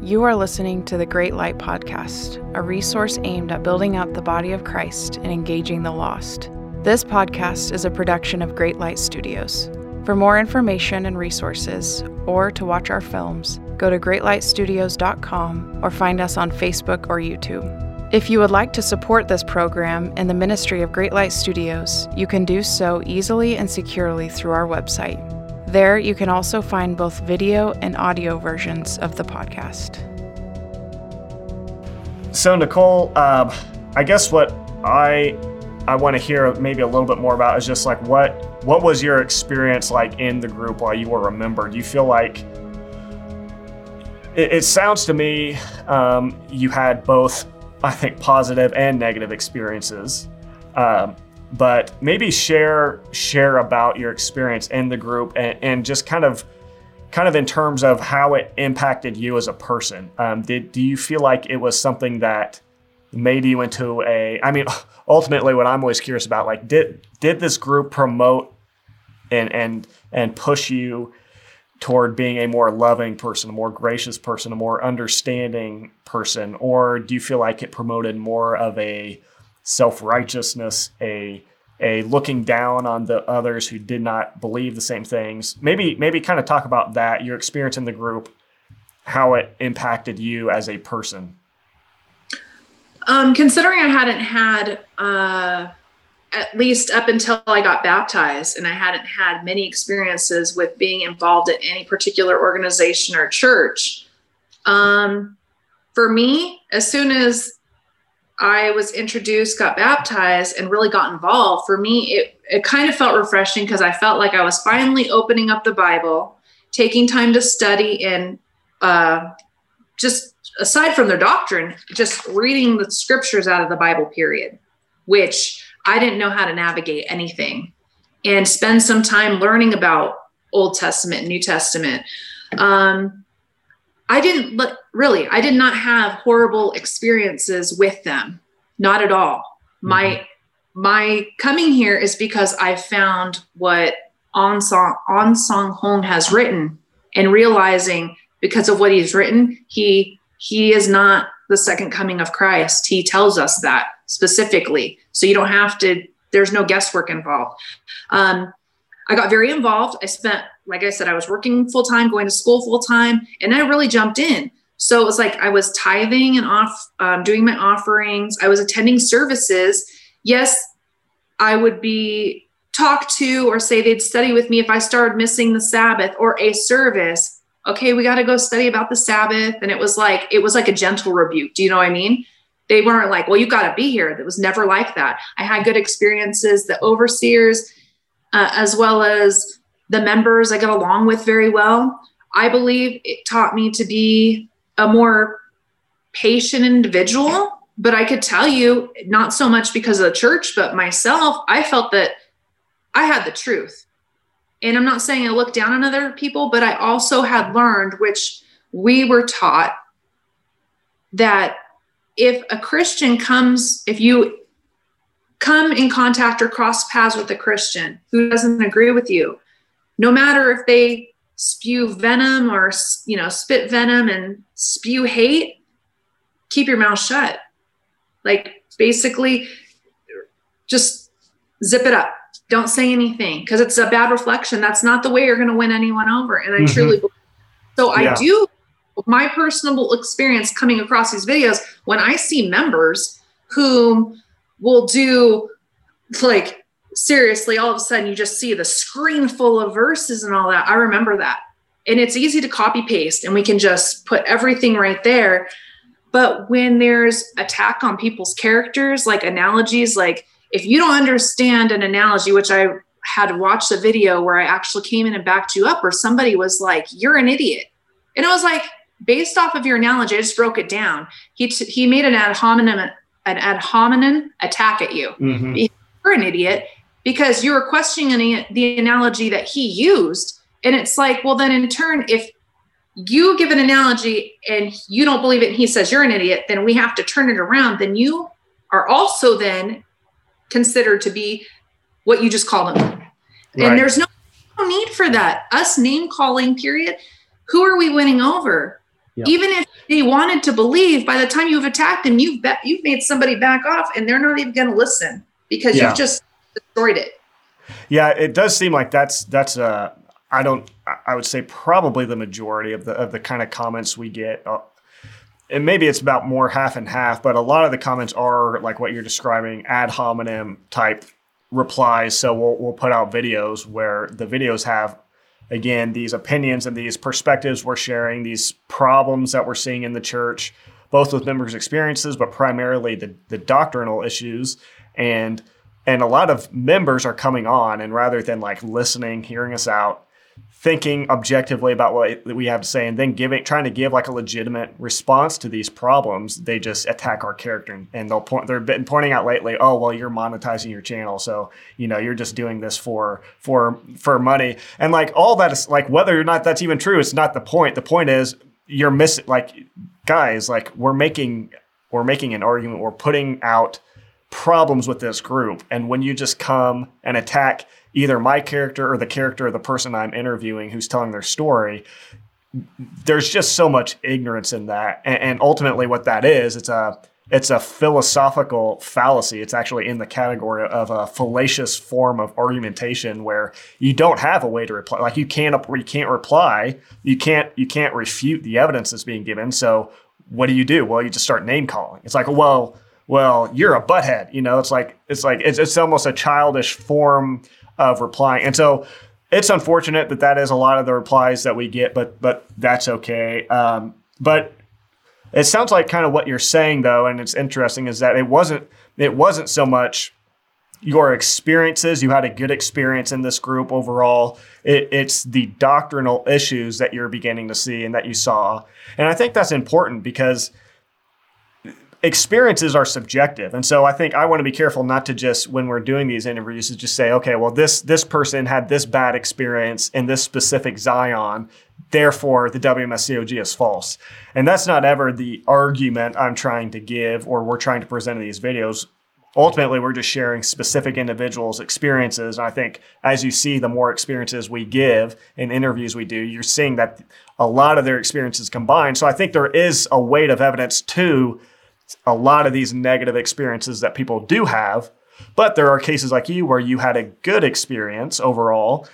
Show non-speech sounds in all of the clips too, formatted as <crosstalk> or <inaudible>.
You are listening to the Great Light Podcast, a resource aimed at building up the body of Christ and engaging the lost. This podcast is a production of Great Light Studios. For more information and resources, or to watch our films, go to greatlightstudios.com or find us on Facebook or YouTube. If you would like to support this program and the ministry of Great Light Studios, you can do so easily and securely through our website. There, you can also find both video and audio versions of the podcast. So, Nicole, um, I guess what I I want to hear maybe a little bit more about is just like what what was your experience like in the group while you were a member? Do you feel like it, it sounds to me um, you had both I think, positive and negative experiences. Um, but maybe share share about your experience in the group and, and, just kind of kind of in terms of how it impacted you as a person. Um, did do you feel like it was something that made you into a? I mean, <laughs> ultimately, what I'm always curious about, like, did did this group promote and and and push you toward being a more loving person, a more gracious person, a more understanding person? Or do you feel like it promoted more of a self righteousness, a a looking down on the others who did not believe the same things? Maybe maybe kind of talk about that, your experience in the group, how it impacted you as a person. Um, considering I hadn't had uh, at least up until I got baptized, and I hadn't had many experiences with being involved at any particular organization or church. Um, for me, as soon as I was introduced, got baptized, and really got involved, for me, it, it kind of felt refreshing because I felt like I was finally opening up the Bible, taking time to study, and uh, just aside from their doctrine, just reading the scriptures out of the Bible, period, which I didn't know how to navigate anything and spend some time learning about Old Testament New Testament. Um, I didn't look, really, I did not have horrible experiences with them, not at all. Mm-hmm. My my coming here is because I found what On Song Ahn Sahng-hong has written, and realizing because of what he's written, he he is not the second coming of Christ. He tells us that specifically. So you don't have to, there's no guesswork involved. Um, I got very involved. I spent, like I said, I was working full time, going to school full time, and I really jumped in. So it was like I was tithing and off, um, doing my offerings. I was attending services. Yes, I would be talked to or say they'd study with me if I started missing the Sabbath or a service okay, we got to go study about the Sabbath. And it was like, it was like a gentle rebuke. Do you know what I mean? They weren't like, well, you got to be here. It was never like that. I had good experiences. The overseers, uh, as well as the members I got along with very well. I believe it taught me to be a more patient individual. But I could tell you, not so much because of the church, but myself, I felt that I had the truth and I'm not saying I look down on other people, but I also had learned, which we were taught, that if a Christian comes, if you come in contact or cross paths with a Christian who doesn't agree with you, no matter if they spew venom or you know spit venom and spew hate, keep your mouth shut. Like basically, just zip it up don't say anything because it's a bad reflection. That's not the way you're going to win anyone over. And I mm-hmm. truly believe. So yeah. I do my personal experience coming across these videos when I see members who will do like seriously, all of a sudden you just see the screen full of verses and all that. I remember that. And it's easy to copy paste and we can just put everything right there. But when there's attack on people's characters, like analogies, like if you don't understand an analogy, which I had watched watch the video where I actually came in and backed you up, where somebody was like, "You're an idiot," and I was like, based off of your analogy, I just broke it down. He t- he made an ad hominem an ad hominem attack at you. Mm-hmm. You're an idiot because you were questioning the analogy that he used, and it's like, well, then in turn, if you give an analogy and you don't believe it, and he says you're an idiot, then we have to turn it around. Then you are also then considered to be what you just called him. Right. And there's no, no need for that. Us name calling, period. Who are we winning over? Yep. Even if they wanted to believe, by the time you've attacked them, you've be- you've made somebody back off, and they're not even going to listen because yeah. you've just destroyed it. Yeah, it does seem like that's that's a. I don't. I would say probably the majority of the of the kind of comments we get. Uh, and maybe it's about more half and half, but a lot of the comments are like what you're describing, ad hominem type replies. So we'll we'll put out videos where the videos have again, these opinions and these perspectives we're sharing, these problems that we're seeing in the church, both with members' experiences, but primarily the, the doctrinal issues. And and a lot of members are coming on and rather than like listening, hearing us out, thinking objectively about what we have to say and then giving trying to give like a legitimate response to these problems they just attack our character and they'll point they've been pointing out lately oh well you're monetizing your channel so you know you're just doing this for for for money. And like all that is like whether or not that's even true it's not the point. The point is you're missing like guys like we're making we're making an argument we're putting out problems with this group. And when you just come and attack either my character or the character of the person I'm interviewing who's telling their story, there's just so much ignorance in that. And, and ultimately, what that is, it's a it's a philosophical fallacy. It's actually in the category of a fallacious form of argumentation where you don't have a way to reply. Like you can't you can't reply. You can't you can't refute the evidence that's being given. So what do you do? Well, you just start name calling. It's like, well, well, you're a butthead. You know, it's like it's like it's, it's almost a childish form of replying. And so it's unfortunate that that is a lot of the replies that we get, but but that's okay. Um, but it sounds like kind of what you're saying though, and it's interesting is that it wasn't it wasn't so much your experiences. You had a good experience in this group overall. It, it's the doctrinal issues that you're beginning to see and that you saw, and I think that's important because experiences are subjective. And so i think i want to be careful not to just when we're doing these interviews to just say okay well this this person had this bad experience in this specific zion therefore the wmscog is false. And that's not ever the argument i'm trying to give or we're trying to present in these videos. Ultimately we're just sharing specific individuals experiences. And i think as you see the more experiences we give in interviews we do you're seeing that a lot of their experiences combined. So i think there is a weight of evidence to a lot of these negative experiences that people do have. But there are cases like you where you had a good experience overall.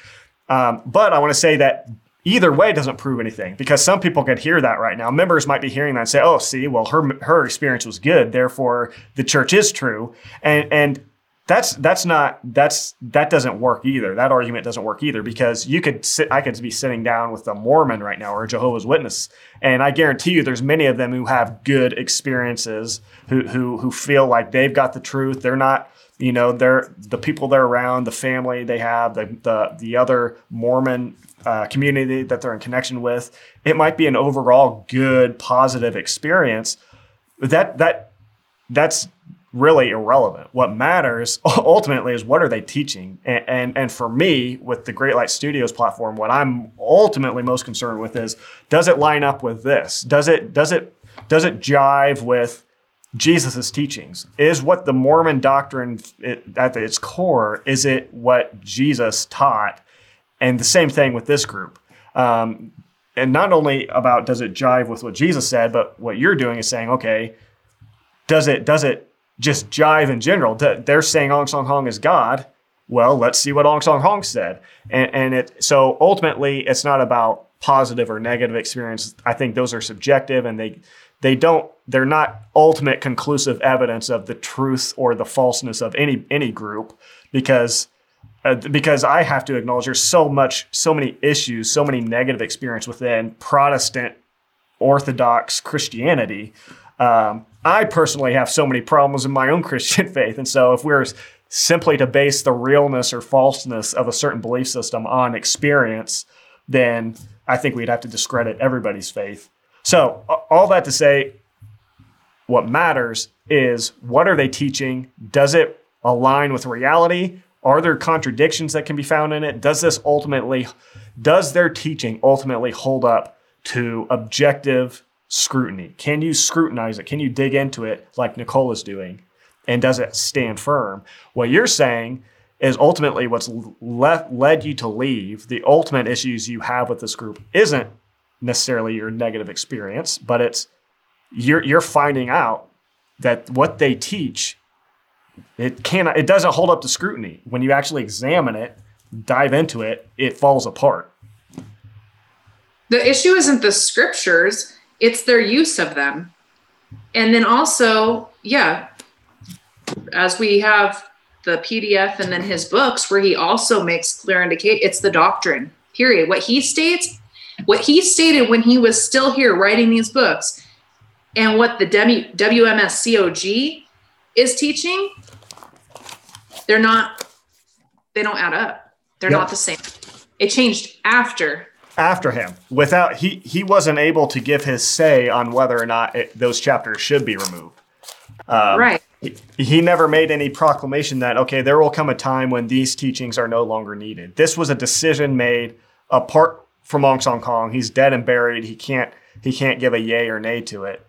Um, but I want to say that either way doesn't prove anything because some people could hear that right now. Members might be hearing that and say, "Oh, see, well, her her experience was good, therefore the church is true." And and that's that's not that's that doesn't work either. That argument doesn't work either because you could sit I could be sitting down with a Mormon right now or a Jehovah's Witness, and I guarantee you there's many of them who have good experiences who who who feel like they've got the truth. They're not you know they're the people they're around, the family they have, the the the other Mormon uh, community that they're in connection with. It might be an overall good positive experience. That that that's really irrelevant. What matters <laughs> ultimately is what are they teaching? And, and, and for me, with the Great Light Studios platform, what I'm ultimately most concerned with is does it line up with this? Does it does it does it jive with Jesus' teachings? Is what the Mormon doctrine at its core, is it what Jesus taught? And the same thing with this group. Um, and not only about does it jive with what Jesus said, but what you're doing is saying, okay, does it does it just jive in general. They're saying Ahn Sahng-hong is God. Well, let's see what Ahn Sahng-hong said. And, and it so ultimately, it's not about positive or negative experience. I think those are subjective, and they they don't they're not ultimate conclusive evidence of the truth or the falseness of any any group because. Uh, because I have to acknowledge there's so much, so many issues, so many negative experience within Protestant Orthodox Christianity um, I personally have so many problems in my own <laughs> Christian faith. And so if we're simply to base the realness or falseness of a certain belief system on experience, then I think we'd have to discredit everybody's faith. So, all that to say, what matters is what are they teaching? Does it align with reality? Are there contradictions that can be found in it? Does this ultimately, does their teaching ultimately hold up to objective scrutiny? Can you scrutinize it? Can you dig into it like Nicole is doing? And does it stand firm? What you're saying is ultimately what's left, led you to leave. The ultimate issues you have with this group isn't necessarily your negative experience, but it's you're you're finding out that what they teach it cannot it doesn't hold up to scrutiny. When you actually examine it, dive into it, it falls apart. The issue isn't the scriptures, it's their use of them. And then also, yeah, as we have the PDF and then his books, where he also makes clear indicate it's the doctrine, period. What he states, what he stated when he was still here writing these books, and what the w, WMSCOG is teaching, they're not, they don't add up. They're yep. not the same. It changed after after him. Without he he wasn't able to give his say on whether or not it, those chapters should be removed. Um, right. he, he never made any proclamation that okay there will come a time when these teachings are no longer needed. This was a decision made apart from Ahn Sahng-hong. He's dead and buried. He can't he can't give a yay or nay to it.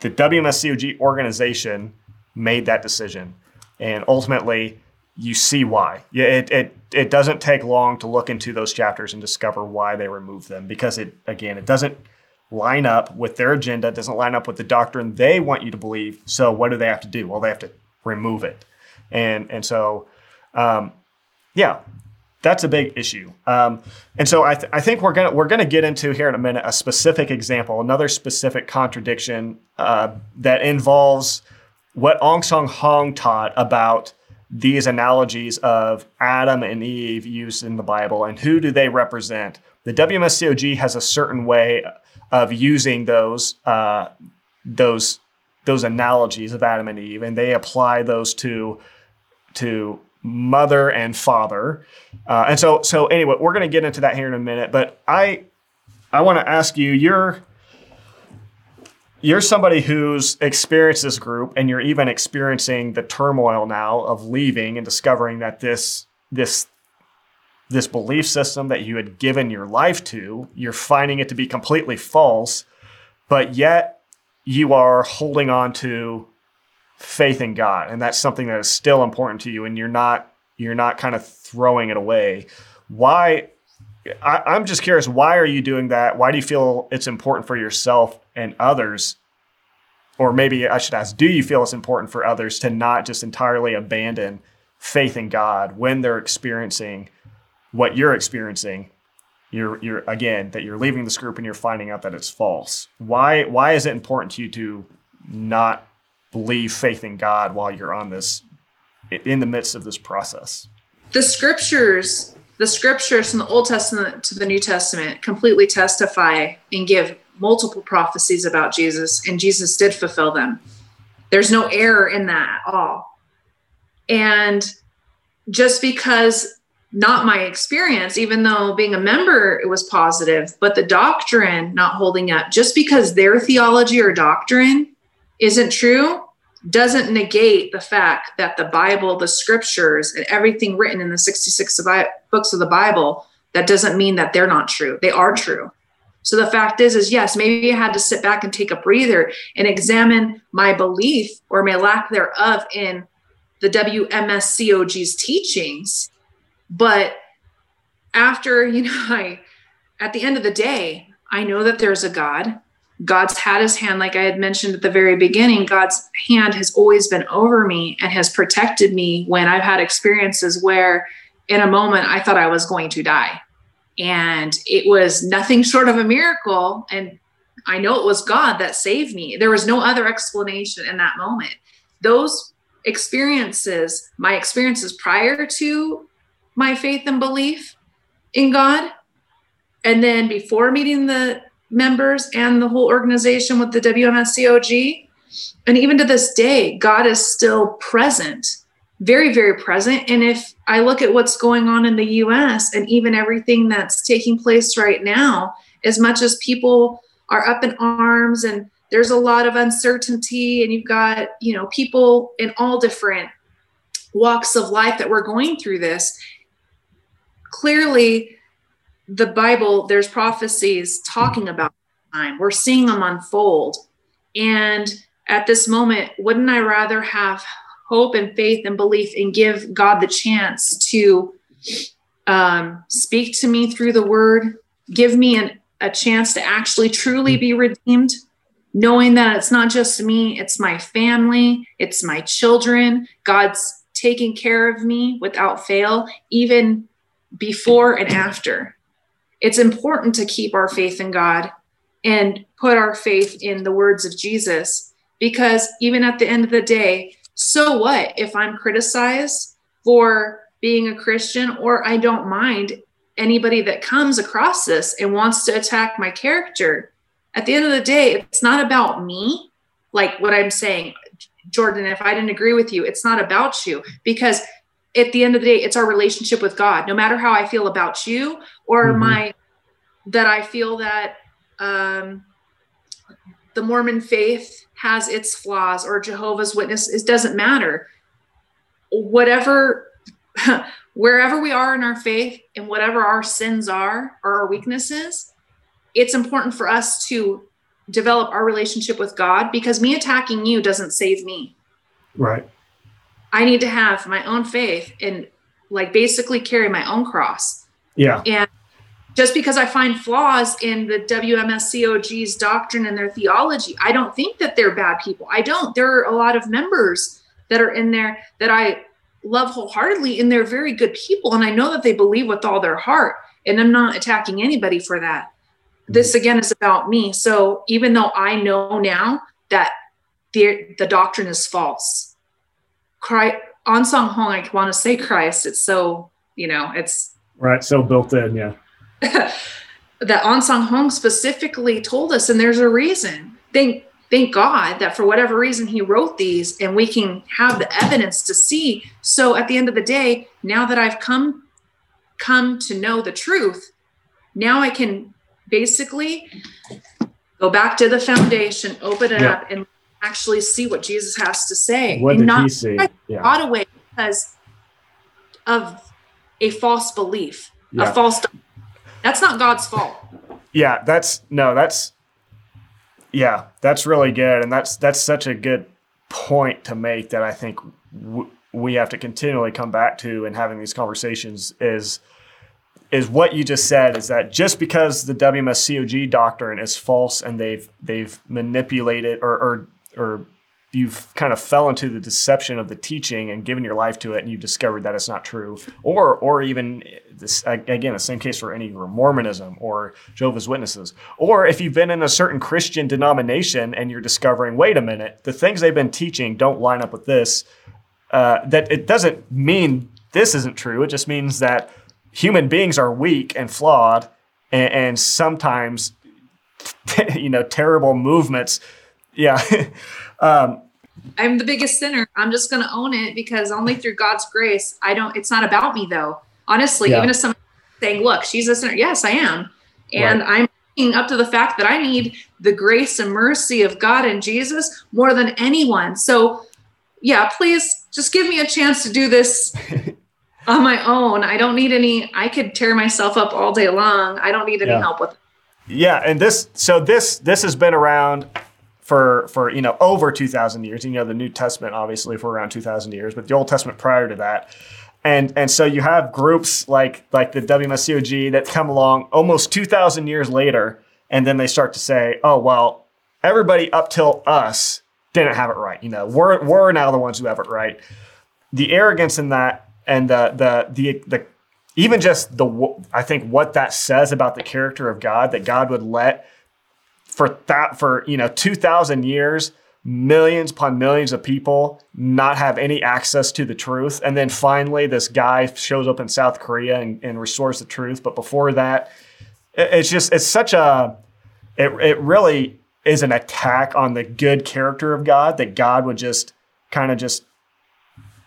The WMSCOG organization made that decision. And ultimately you see why. Yeah, it, it it doesn't take long to look into those chapters and discover why they removed them because it again it doesn't line up with their agenda, doesn't line up with the doctrine they want you to believe. So what do they have to do? Well, they have to remove it, and and so um, yeah, that's a big issue. Um, and so I, th- I think we're gonna we're gonna get into here in a minute a specific example, another specific contradiction uh, that involves what Ahn Sahng-hong taught about these analogies of Adam and Eve used in the Bible and who do they represent. The WMSCOG has a certain way of using those uh, those those analogies of Adam and Eve, and they apply those to to mother and father. Uh, and so so anyway, we're going to get into that here in a minute. But I I want to ask you, you're you're somebody who's experienced this group and you're even experiencing the turmoil now of leaving and discovering that this this this belief system that you had given your life to you're finding it to be completely false but yet you are holding on to faith in God and that's something that is still important to you and you're not you're not kind of throwing it away why I, am just curious, why are you doing that? Why do you feel it's important for yourself and others? Or maybe I should ask, do you feel it's important for others to not just entirely abandon faith in God when they're experiencing what you're experiencing? You're, you're again that you're leaving this group and you're finding out that it's false. Why why is it important to you to not believe faith in God while you're on this in the midst of this process? The scriptures the scriptures from the Old Testament to the New Testament completely testify and give multiple prophecies about Jesus, and Jesus did fulfill them. There's no error in that at all. And just because not my experience, even though being a member it was positive, but the doctrine not holding up, just because their theology or doctrine isn't true doesn't negate the fact that the Bible, the scriptures, and everything written in the 66 books of the Bible, that doesn't mean that they're not true. They are true. So the fact is, is yes, maybe I had to sit back and take a breather and examine my belief or my lack thereof in the WMSCOG's teachings. But after, <laughs> you know, I, at the end of the day, I know that there's a God. God's had his hand, like I had mentioned at the very beginning, God's hand has always been over me and has protected me when I've had experiences where in a moment I thought I was going to die. And it was nothing short of a miracle. And I know it was God that saved me. There was no other explanation in that moment. Those experiences, my experiences prior to my faith and belief in God, and then before meeting the members and the whole organization with the WMSCOG. And even to this day, God is still present, very, very present. And if I look at what's going on in the US and even everything that's taking place right now, as much as people are up in arms and there's a lot of uncertainty, and you've got, you know, people in all different walks of life that we're going through this, clearly the Bible, there's prophecies talking about time. We're seeing them unfold. And at this moment, wouldn't I rather have hope and faith and belief and give God the chance to um, speak to me through the word, give me an a chance to actually truly be redeemed, knowing that it's not just me, it's my family, it's my children. God's taking care of me without fail, even before and after. It's important to keep our faith in God and put our faith in the words of Jesus because even at the end of the day, so what if I'm criticized for being a Christian or I don't mind anybody that comes across this and wants to attack my character? At the end of the day, it's not about me, like what I'm saying. Jordan, if I didn't agree with you, it's not about you because at the end of the day, it's our relationship with God. No matter how I feel about you or mm-hmm. my that I feel that um, the Mormon faith has its flaws or Jehovah's Witness, it doesn't matter. Whatever, <laughs> wherever we are in our faith and whatever our sins are or our weaknesses, it's important for us to develop our relationship with God because me attacking you doesn't save me. Right. I need to have my own faith and like basically carry my own cross. Yeah. And just because I find flaws in the WMSCOG's doctrine and their theology, I don't think that they're bad people. I don't. There are a lot of members that are in there that I love wholeheartedly, and they're very good people. And I know that they believe with all their heart. And I'm not attacking anybody for that. This mm-hmm. again is about me. So even though I know now that the, the doctrine is false, Christ, Ahn Sahng-hong, I want to say Christ. It's so, you know, it's right. So built in. Yeah <laughs> that Ahn Sahng specifically told us, and there's a reason. Thank thank God that for whatever reason he wrote these, and we can have the evidence to see. So at the end of the day, now that I've come come to know the truth, now I can basically go back to the foundation, open it up, and actually see what Jesus has to say. What and did not he say? Yeah. away because of a false belief, yeah. a false that's not God's fault. Yeah, that's no, that's yeah, that's really good, and that's that's such a good point to make that I think w- we have to continually come back to in having these conversations is is what you just said is that just because the WMSCOG doctrine is false and they've they've manipulated or or, or you've kind of fell into the deception of the teaching and given your life to it and you've discovered that it's not true. Or or even this again the same case for any mormonism or jehovah's witnesses. Or if you've been in a certain christian denomination and you're discovering wait a minute the things they've been teaching don't line up with this uh, that it doesn't mean this isn't true. It just means that human beings are weak and flawed and, and sometimes <laughs> you know terrible movements. Yeah <laughs> Um, I'm the biggest sinner. I'm just going to own it because only through God's grace, I don't, it's not about me though. Honestly, yeah. even if someone saying, look, she's a sinner. Yes, I am. And right. I'm up to the fact that I need the grace and mercy of God and Jesus more than anyone. So yeah, please just give me a chance to do this <laughs> on my own. I don't need any, I could tear myself up all day long. I don't need any yeah. help with it. Yeah. And this, so this, this has been around for for you know over 2000 years. You know the new testament obviously for around 2000 years but the old testament prior to that. And and so you have groups like like the WMSCOG that come along almost 2000 years later and then they start to say oh well everybody up till us didn't have it right. You know we're we're now the ones who have it right. The arrogance in that and the the the, the even just the I think what that says about the character of God that God would let for that for you know 2000 years millions upon millions of people not have any access to the truth. And then finally this guy shows up in south korea and, and restores the truth. But before that it, it's just it's such a it, it really is an attack on the good character of god that god would just kind of just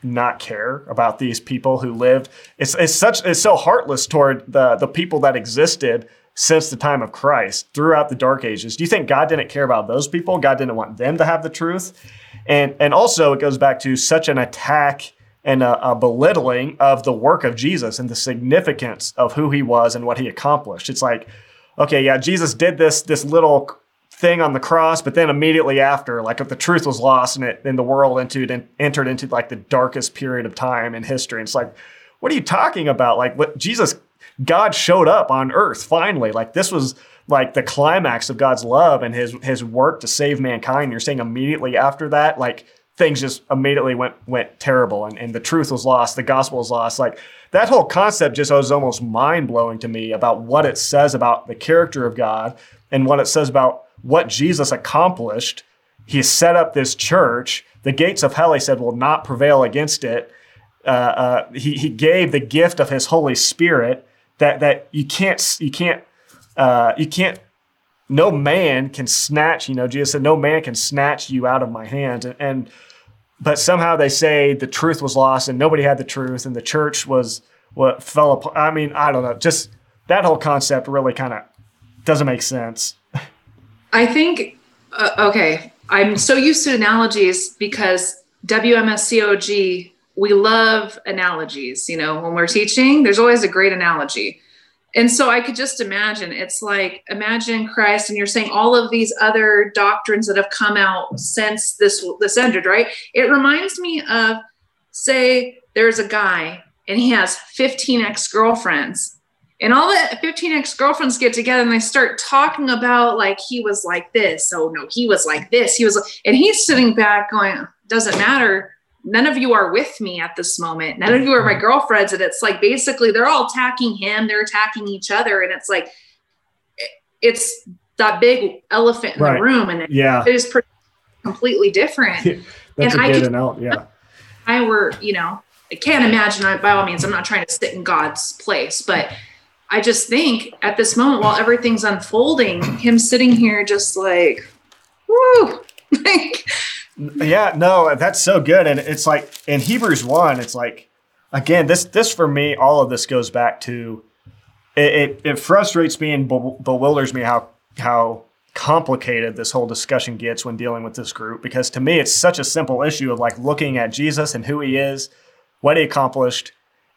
not care about these people who lived. It's, it's such it's so heartless toward the the people that existed since the time of Christ throughout the dark ages. Do you think God didn't care about those people? God didn't want them to have the truth? And and also it goes back to such an attack and a, a, belittling of the work of Jesus and the significance of who he was and what he accomplished. It's like, okay, yeah, Jesus did this this little thing on the cross, but then immediately after, like if the truth was lost and it in the world entered entered into like the darkest period of time in history. And it's like, what are you talking about? Like what Jesus God showed up on earth finally. Like this was like the climax of God's love and his his work to save mankind. You're saying immediately after that, like things just immediately went went terrible and, and the truth was lost, the gospel was lost. Like that whole concept just was almost mind blowing to me about what it says about the character of God and what it says about what Jesus accomplished. He set up this church. The gates of hell, he said, will not prevail against it. Uh, uh, he, he gave the gift of his Holy Spirit that that you can't you can't uh, you can't no man can snatch you know jesus said no man can snatch you out of my hands. And, and but somehow they say the truth was lost and nobody had the truth and the church was what fell apart i mean i don't know just that whole concept really kind of doesn't make sense. I think uh, okay i'm so used to analogies because wmscog we love analogies you know when we're teaching there's always a great analogy. And so I could just imagine it's like imagine Christ, and you're saying all of these other doctrines that have come out since this this ended, right? It reminds me of say there's a guy and he has 15 ex-girlfriends and all the 15 ex-girlfriends get together and they start talking about like he was like this. Oh no he was like this. He was like, and he's sitting back going doesn't matter none of you are with me at this moment. None of you are my mm-hmm. girlfriends. And it's like basically they're all attacking him, they're attacking each other. And it's like, it's that big elephant in right. the room. And it, yeah. it is pretty, completely different. <laughs> That's and a good analogy. Yeah. I were, you know, I can't imagine, I, by all means, I'm not trying to sit in God's place, but I just think at this moment, while everything's unfolding, him sitting here just like, whoo, <laughs> like, yeah, no, that's so good. And it's like in Hebrews 1, it's like, again, this this for me, all of this goes back to it, it, it frustrates me and bewilders me how how complicated this whole discussion gets when dealing with this group because to me it's such a simple issue of like looking at Jesus and who he is, what he accomplished,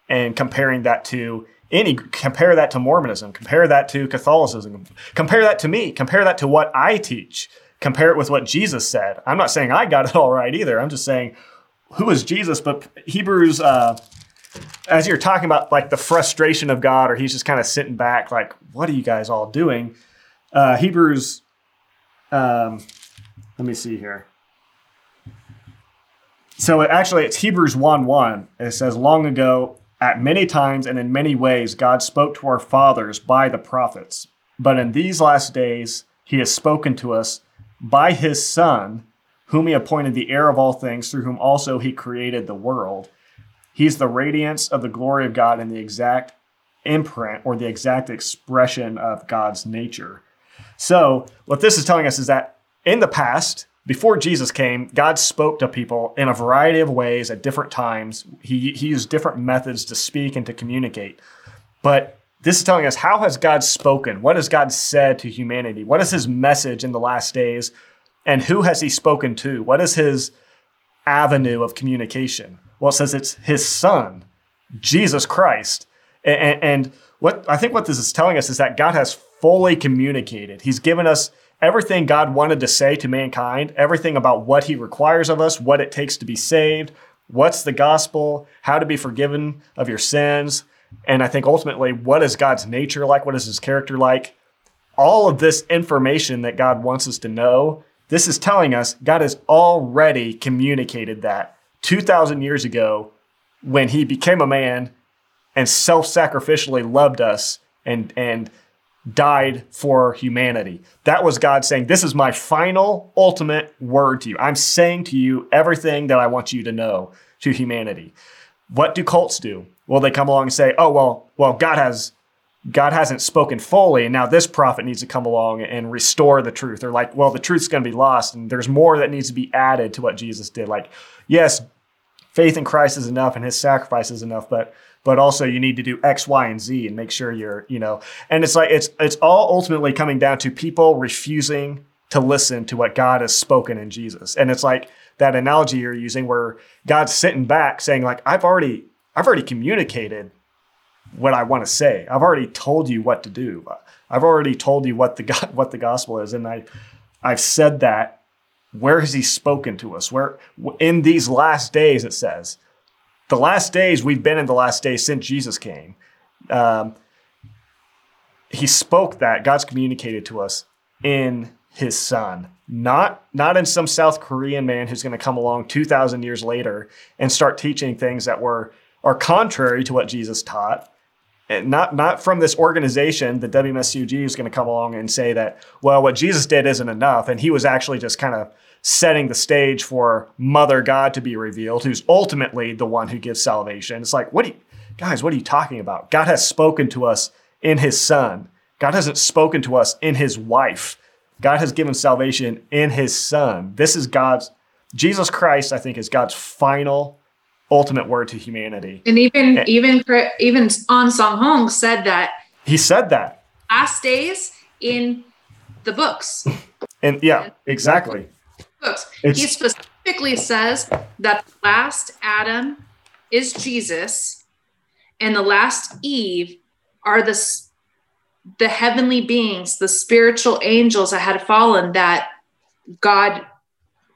and comparing that to any compare that to Mormonism, compare that to Catholicism, compare that to me, compare that to what I teach compare it with what Jesus said. I'm not saying I got it <laughs> all right either. I'm just saying who is Jesus? But Hebrews, uh, as you're talking about like the frustration of God, or he's just kind of sitting back, like, what are you guys all doing? Uh, Hebrews, um, let me see here. So it, actually, it's Hebrews 1 1. It says, Long ago, at many times and in many ways, God spoke to our fathers by the prophets. But in these last days, he has spoken to us by his Son, whom he appointed the heir of all things, through whom also he created the world. He's the radiance of the glory of God and the exact imprint or the exact expression of God's nature. So, what this is telling us is that in the past, before Jesus came, God spoke to people in a variety of ways at different times. He, he used different methods to speak and to communicate. But this is telling us how has God spoken? What has God said to humanity? What is his message in the last days? And who has he spoken to? What is his avenue of communication? Well, it says it's his son, Jesus Christ. And, and what I think what this is telling us is that God has fully communicated. He's given us everything God wanted to say to mankind, everything about what he requires of us, what it takes to be saved, what's the gospel, how to be forgiven of your sins, and I think ultimately, what is God's nature like? What is his character like? All of this information that God wants us to know, this is telling us God has already communicated that 2,000 years ago when he became a man and self sacrificially loved us and, and died for humanity. That was God saying, This is my final, ultimate word to you. I'm saying to you everything that I want you to know to humanity. What do cults do? Well, they come along and say, "Oh, well, well, God has God hasn't spoken fully, and now this prophet needs to come along and restore the truth." They're like, "Well, the truth's going to be lost, and there's more that needs to be added to what Jesus did." Like, yes, faith in Christ is enough, and His sacrifice is enough, but but also you need to do X, Y, and Z, and make sure you're, you know, and it's like it's it's all ultimately coming down to people refusing to listen to what God has spoken in Jesus, and it's like that analogy you're using where God's sitting back saying like, "I've already I've already communicated what I want to say. I've already told you what to do. I've already told you what the God, <laughs> what the gospel is, and I I've said that. Where has He spoken to us? Where in these last days it says, the last days we've been in the last days since Jesus came. Um, he spoke that God's communicated to us in his son. Not not in some South Korean man who's going to come along 2000 years later and start teaching things that were are contrary to what Jesus taught. And not not from this organization the WMSCOG is going to come along and say that well what Jesus did isn't enough. And he was actually just kind of setting the stage for mother God to be revealed who's ultimately the one who gives salvation. It's like what do you guys what are you talking about? God has spoken to us in his son. God hasn't spoken to us in his wife God has given salvation in his son. This is God's, Jesus Christ, I think, is God's final, ultimate word to humanity. And even, and, even, even Ahn Sahng-hong said that. He said that. Last days in the books. <laughs> and yeah, exactly. Books. It's, he specifically says that the last Adam is Jesus and the last Eve are the the heavenly beings, the spiritual angels that had fallen that God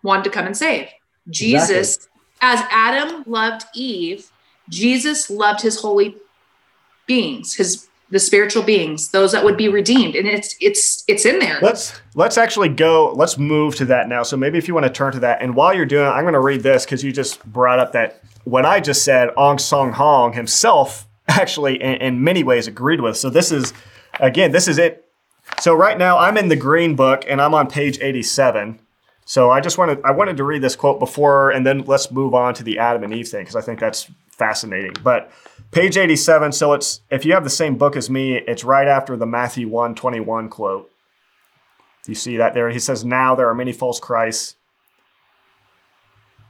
wanted to come and save. Jesus, exactly. as Adam loved Eve, Jesus loved his holy beings, his the spiritual beings, those that would be redeemed. And it's it's it's in there. Let's let's actually go, let's move to that now. So maybe if you want to turn to that. And while you're doing it, I'm gonna read this because you just brought up that what I just said, Ahn Sahng-hong himself <laughs> actually in, in many ways agreed with. So this is again, this is it. So right now I'm in the green book and I'm on page 87. So I just wanted I wanted to read this quote before and then let's move on to the Adam and Eve thing because I think that's fascinating. But page 87, so it's if you have the same book as me, it's right after the Matthew 121 quote. You see that there? He says, Now there are many false Christs.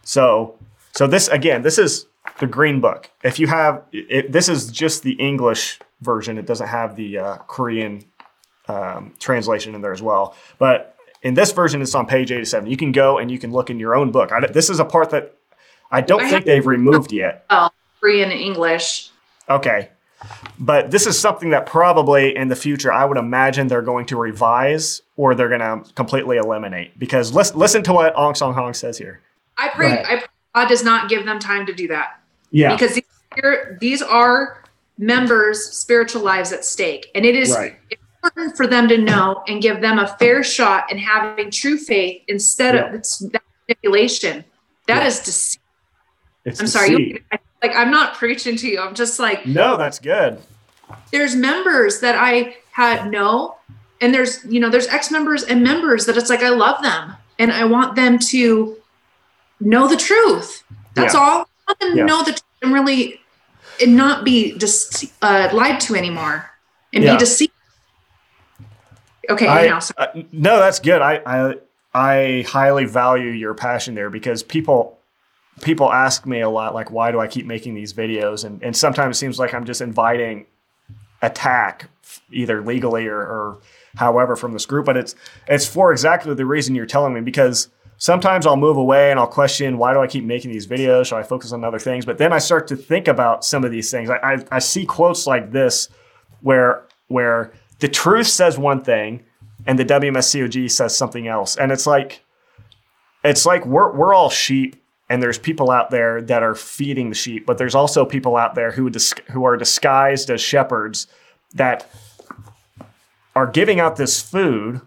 So so this again, this is the green book. If you have it, this is just the English version. It doesn't have the uh, Korean um, translation in there as well. But in this version, it's on page 87. You can go and you can look in your own book. I, this is a part that I don't I think they've removed yet. <laughs> Oh, Korean English. Okay. But this is something that probably in the future, I would imagine they're going to revise or they're going to completely eliminate. Because listen, listen to what Ahn Sahng-hong says here. I pray, I pray God does not give them time to do that. Yeah. Because these are, these are members' spiritual lives at stake. And it is right. important for them to know and give them a fair shot in having true faith instead yeah. of that manipulation. That yeah. is deceit. It's I'm sorry. You, like, I'm not preaching to you. I'm just like, no, that's good. There's members that I had know, and there's, you know, there's ex members and members that it's like, I love them and I want them to know the truth. That's yeah. all. I want them to know the truth and really and not be just uh, lied to anymore and yeah. be deceived. Okay, I, now, uh, no, that's good. I, I I highly value your passion there because people people ask me a lot like why do I keep making these videos and and sometimes it seems like I'm just inviting attack either legally or, or however from this group but it's it's for exactly the reason you're telling me because sometimes I'll move away and I'll question why do I keep making these videos? Should I focus on other things? But then I start to think about some of these things. I, I, I see quotes like this where where the truth says one thing and the WMSCOG says something else. And it's like it's like we're we're all sheep and there's people out there that are feeding the sheep, but there's also people out there who dis- who are disguised as shepherds that are giving out this food,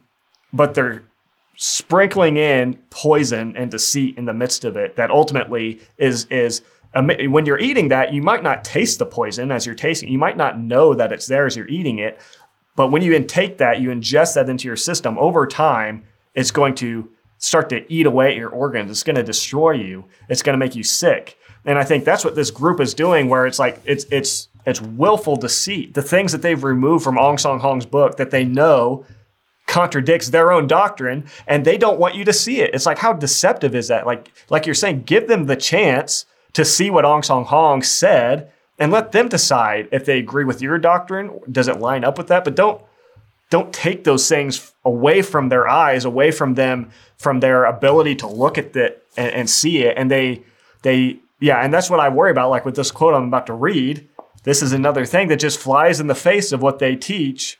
but they're sprinkling in poison and deceit in the midst of it that ultimately is is um, when you're eating that you might not taste the poison as you're tasting you might not know that it's there as you're eating it. But when you intake that you ingest that into your system over time it's going to start to eat away at your organs. It's going to destroy you. It's going to make you sick. And i think that's what this group is doing where it's like it's it's it's willful deceit. The things that they've removed from Ahn Sahng-hong's book that they know contradicts their own doctrine and they don't want you to see it. It's like how deceptive is that? Like like you're saying give them the chance to see what Ahn Sahng-hong said and let them decide if they agree with your doctrine, does it line up with that? But don't don't take those things away from their eyes, away from them from their ability to look at it and, and see it and they they yeah, and that's what I worry about like with this quote I'm about to read. This is another thing that just flies in the face of what they teach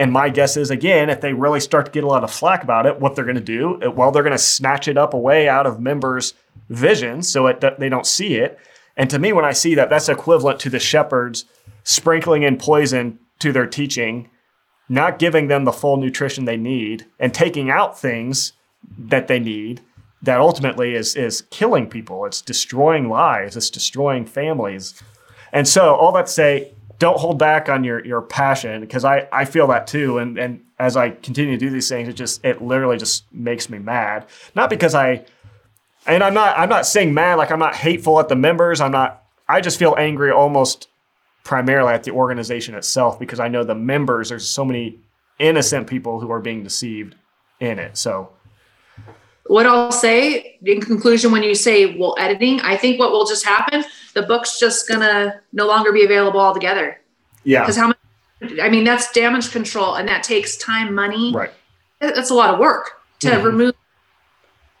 and my guess is, again, if they really start to get a lot of flack about it, what they're going to do, uh, well, they're going to snatch it up away out of members' vision so it, they don't see it. And to me, when I see that, that's equivalent to the shepherds sprinkling in poison to their teaching not giving them the full nutrition they need and taking out things that they need that ultimately is is killing people. It's destroying lives. It's destroying families. And so all that to say, don't hold back on your your passion because I I feel that too. And and as I continue to do these things, it just it literally just makes me mad. Not because I and I'm not I'm not saying mad like I'm not hateful at the members. I'm not I just feel angry almost primarily at the organization itself because I know the members there's so many innocent people who are being deceived in it. So what I'll say in conclusion, when you say, well, editing, I think what will just happen, the book's just gonna no longer be available altogether. Yeah. Because how much, I mean, that's damage control and that takes time, money. Right. That's a lot of work to mm-hmm. remove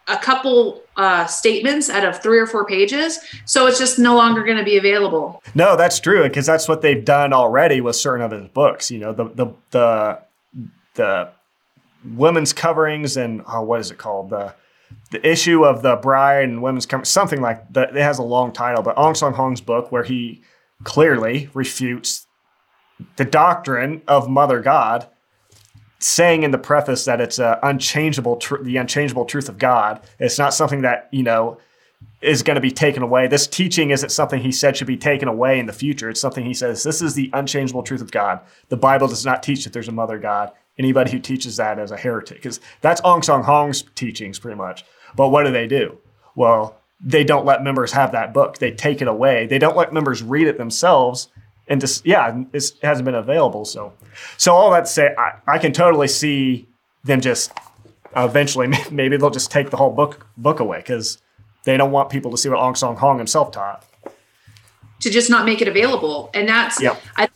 a couple uh, statements out of three or four pages. So it's just no longer going to be available. No, that's true because that's what they've done already with certain of his books. You know, the the the the women's coverings and oh, what is it called the the issue of the bride and women's com- something like that. It has a long title, but Ahn Sahng-hong's book, where he clearly refutes the doctrine of Mother God, saying in the preface that it's a unchangeable, tr- the unchangeable truth of God. It's not something that you know is going to be taken away. This teaching isn't something he said should be taken away in the future. It's something he says this is the unchangeable truth of God. The Bible does not teach that there's a Mother God. Anybody who teaches that as a heretic, because that's Ahn Sahng-hong's teachings pretty much. But what do they do? Well, they don't let members have that book. They take it away. They don't let members read it themselves. And just yeah, it hasn't been available. So, so all that to say, I, I can totally see them just eventually <laughs> maybe they'll just take the whole book book away because they don't want people to see what Ahn Sahng-hong himself taught. To just not make it available, and that's yep. I.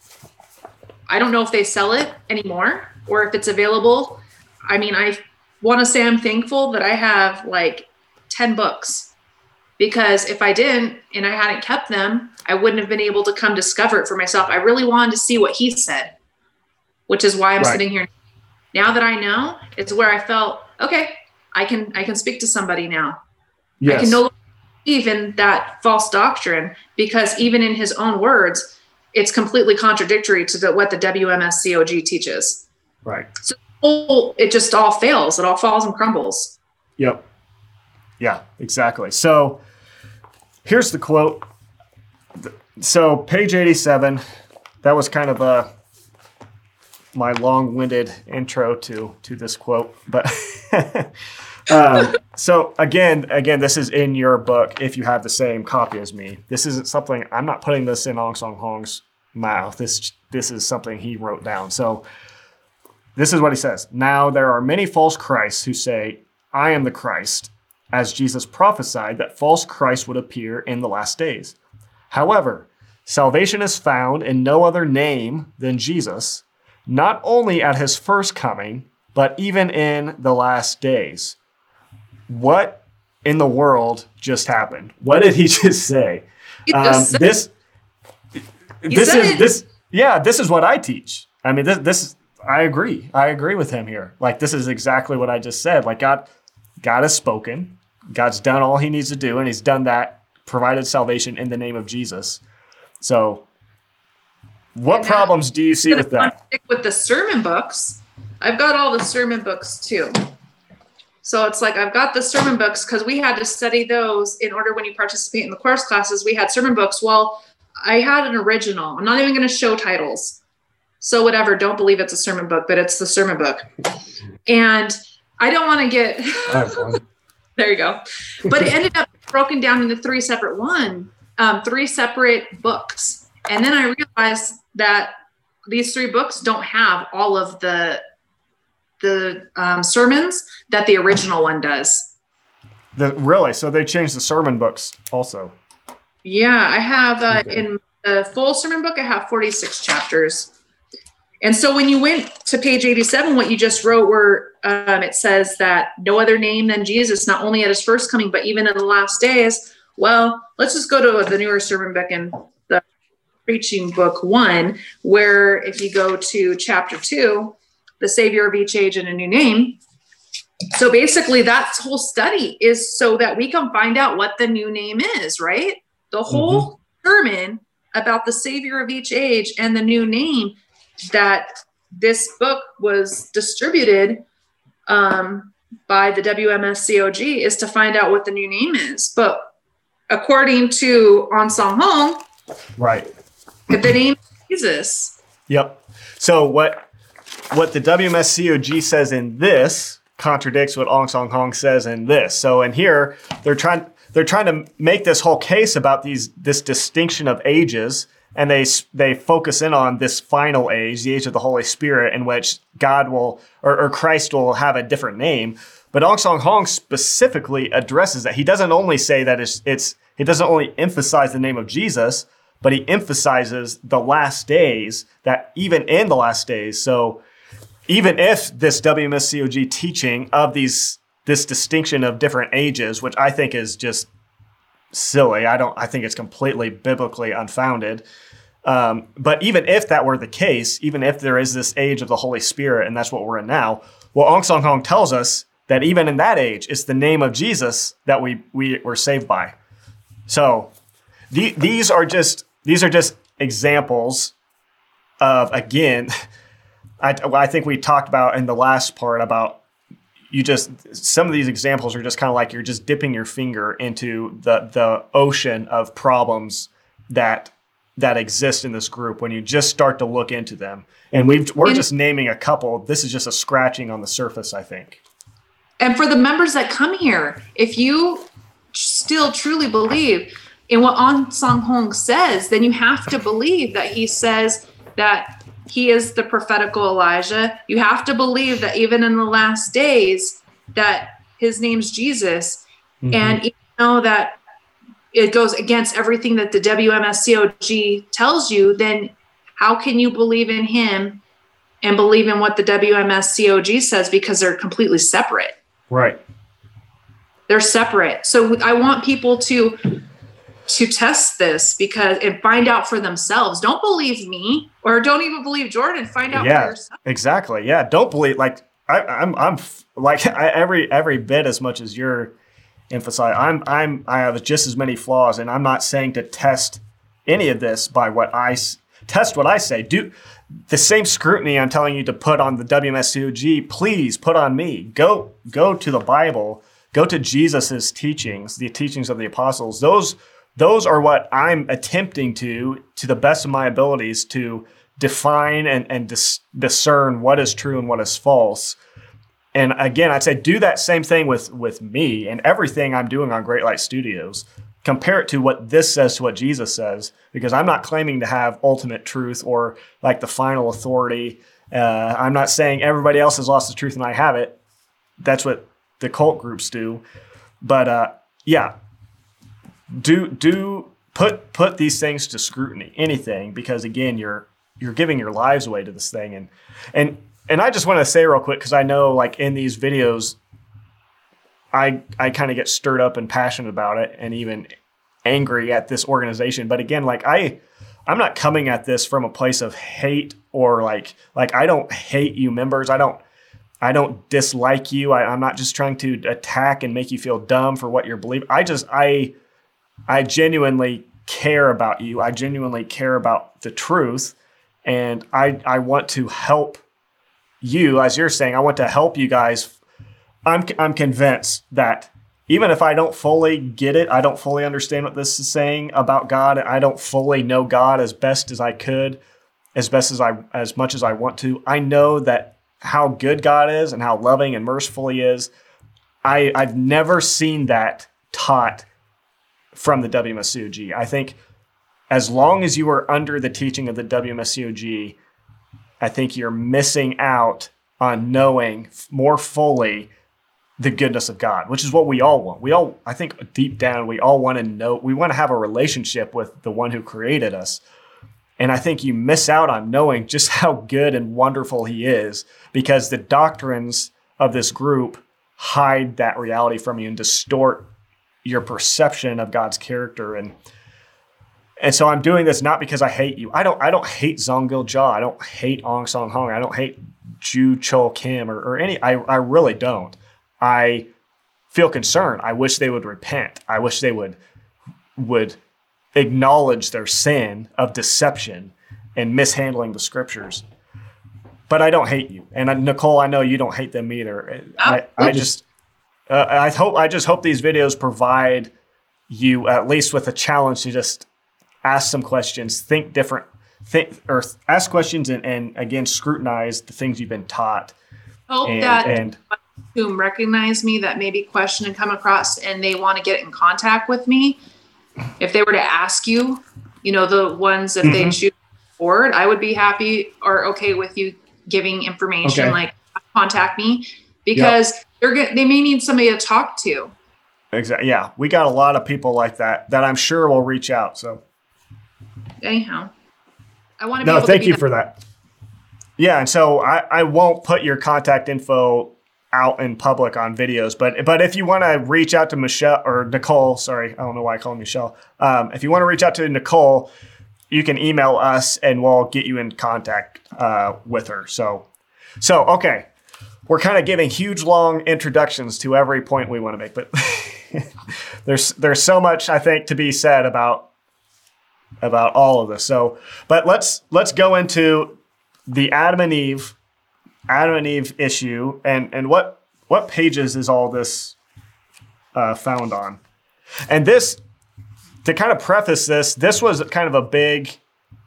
I don't know if they sell it anymore or if it's available. I mean, I want to say I'm thankful that I have like 10 books because if I didn't and I hadn't kept them, I wouldn't have been able to come discover it for myself. I really wanted to see what he said, which is why I'm right. sitting here. Now that I know, it's where I felt, okay, I can I can speak to somebody now. Yes. I can no longer believe in that false doctrine because even in his own words, it's completely contradictory to the, what the WMSCOG teaches. Right. So it just all fails. It all falls and crumbles. Yep. Yeah, exactly. So here's the quote. So page 87, that was kind of a my long-winded intro to to this quote, but <laughs> um, so again, again, this is in your book. If you have the same copy as me, this isn't something I'm not putting this in Ahn Sahng-hong's mouth. This this is something he wrote down. So this is what he says Now there are many false Christs who say, I am the Christ, as Jesus prophesied that false Christ would appear in the last days. However, salvation is found in no other name than Jesus, not only at his first coming, but even in the last days. What in the world just happened? What did he <laughs> just say? Um, this, this is this. Yeah, this is what I teach. I mean, this this I agree. I agree with him here. Like this is exactly what I just said. Like God, God has spoken. God's done all He needs to do, and He's done that. Provided salvation in the name of Jesus. So, what and problems do you see with that? With the sermon books, I've got all the sermon books too. So it's like I've got the sermon books because we had to study those in order when you participate in the course classes. We had sermon books. Well, I had an original. I'm not even going to show titles so whatever, don't believe it's a sermon book, but it's the sermon book. And I don't want to get <laughs> there you go. But it ended up broken down into three separate one, um, three separate books. And then I realized that these three books don't have all of the the um, sermons that the original one does. The, really? So they changed the sermon books also. Yeah, I have uh, okay. in the full sermon book. I have forty six chapters. And so when you went to page 87, what you just wrote, were um, it says that no other name than Jesus, not only at his first coming, but even in the last days. Well, let's just go to the newer sermon book in the preaching book one, where if you go to chapter two, the Savior of each age and a new name. So basically, that whole study is so that we can find out what the new name is, right? The whole mm-hmm. sermon about the Savior of each age and the new name that this book was distributed um, by the WMSCOG is to find out what the new name is. But according to Ahn Sahng-hong, right, the name is Jesus. Yep. So what what the WMSCOG says in this contradicts what Ahn Sahng-hong says in this. So in here, they're trying they're trying to make this whole case about these this distinction of ages and they they focus in on this final age, the age of the Holy Spirit, in which God will or, or Christ will have a different name. But Ahn Sahng-hong specifically addresses that. He doesn't only say that it's, it's he doesn't only emphasize the name of Jesus, but he emphasizes the last days. That even in the last days, so even if this WMSCOG teaching of these this distinction of different ages, which I think is just silly. I don't. I think it's completely biblically unfounded. Um, but even if that were the case, even if there is this age of the Holy Spirit, and that's what we're in now, well, Ahn Sahng-hong tells us that even in that age, it's the name of Jesus that we we were saved by. So the, these are just these are just examples of again. <laughs> I, I think we talked about in the last part about you just some of these examples are just kind of like you're just dipping your finger into the the ocean of problems that that exist in this group when you just start to look into them. And we've we're just naming a couple. This is just a scratching on the surface, I think. And for the members that come here, if you still truly believe in what Ahn Sahng-hong says, then you have to believe that he says that he is the prophetical Elijah. You have to believe that even in the last days that his name's Jesus. Mm-hmm. And even though that it goes against everything that the WMSCOG tells you, then how can you believe in him and believe in what the WMSCOG says because they're completely separate? Right. They're separate. So I want people to to test this because and find out for themselves. Don't believe me or don't even believe Jordan. Find out yeah, for yourself. Exactly. Yeah. Don't believe like I, am I'm, I'm like <laughs> I, every every bit as much as you're emphasizing. I'm I'm I have just as many flaws, and I'm not saying to test any of this by what I test what I say. Do the same scrutiny I'm telling you to put on the WMSCOG. Please put on me. Go go to the Bible. Go to Jesus's teachings, the teachings of the apostles. Those those are what I'm attempting to, to the best of my abilities, to define and, and dis- discern what is true and what is false. And again, I'd say do that same thing with, with me and everything I'm doing on Great Light Studios. Compare it to what this says to what Jesus says, because I'm not claiming to have ultimate truth or like the final authority. Uh, I'm not saying everybody else has lost the truth and I have it. That's what the cult groups do. But uh, yeah, do do put put these things to scrutiny anything because again you're you're giving your lives away to this thing. And and and I just want to say real quick because I know like in these videos I I kind of get stirred up and passionate about it and even angry at this organization. But again like I I'm not coming at this from a place of hate or like like I don't hate you members. I don't I don't dislike you. I, I'm not just trying to attack and make you feel dumb for what you're believing. I just I I genuinely care about you. I genuinely care about the truth. And I, I want to help you, as you're saying, I want to help you guys. I'm, I'm convinced that even if I don't fully get it, I don't fully understand what this is saying about God, I don't fully know God as best as I could, as best as I, as much as I want to. I know that how good God is and how loving and merciful He is. I, I've never seen that taught from the WMSCOG. I think as long as you are under the teaching of the WMSCOG, I think you're missing out on knowing more fully the goodness of God, which is what we all want. We all, I think deep down, we all want to know, we want to have a relationship with the one who created us. And I think you miss out on knowing just how good and wonderful he is because the doctrines of this group hide that reality from you and distort your perception of God's character and and so I'm doing this not because I hate you. I don't I don't hate Zahng Gil-jah. I don't hate Ahn Sahng-hong. I don't hate Joo Cheol Kim or, or any I, I really don't. I feel concerned. I wish they would repent. I wish they would would acknowledge their sin of deception and mishandling the scriptures. but I don't hate you. And Nicole, I know you don't hate them either. I, I oh. just, uh, I hope, I just hope these videos provide you at least with a challenge to just ask some questions, think different, think or ask questions, and, and again scrutinize the things you've been taught. Hope and, that and whom recognize me that maybe question and come across and they want to get in contact with me. If they were to ask you, you know, the ones that they Mm-hmm. choose forward, I would be happy or okay with you giving information Okay. like contact me because they're go- they may need somebody to talk to. exactly, yeah, we got a lot of people like that that I'm sure will reach out. So Anyhow, I want to be no, thank to you that- for that. Yeah, and so I, I won't put your contact info out in public on videos, but but if you want to reach out to Michelle or Nicole, sorry, I don't know why I call Michelle. Um, if you want to reach out to Nicole, you can email us and we'll get you in contact uh, with her. So so okay, we're kind of giving huge long introductions to every point we want to make, but <laughs> there's there's so much I think to be said about about all of this. So, but let's let's go into the Adam and Eve Adam and Eve issue and and what what pages is all this uh, found on? And this to kind of preface this, this was kind of a big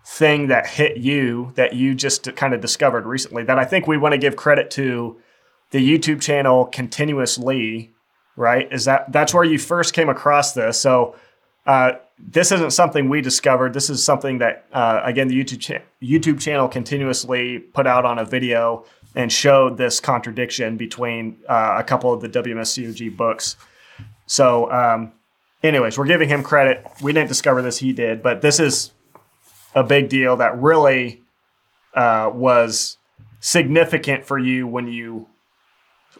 thing that hit you that you just kind of discovered recently that I think we want to give credit to the YouTube channel continuously, right? Is that that's where you first came across this? So uh, this isn't something we discovered. This is something that uh, again the YouTube cha- YouTube channel continuously put out on a video and showed this contradiction between uh, a couple of the WMSCOG books. So, um, anyways, we're giving him credit. We didn't discover this; he did. But this is a big deal that really uh, was significant for you when you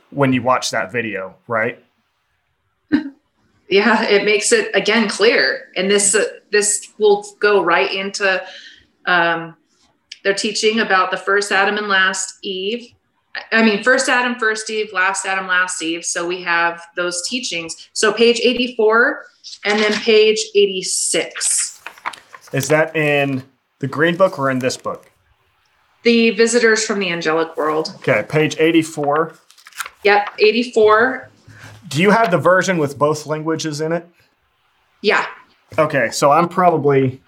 when you watch that video, right? yeah it makes it again clear and this uh, this will go right into um, their teaching about the first adam and last eve i mean first adam first eve last adam last eve so we have those teachings so page 84 and then page 86 Is that in the Green Book or in this book? the visitors from the angelic world Okay, page 84. Yep 84 Do you have the version with both languages in it? yeah Okay, so I'm probably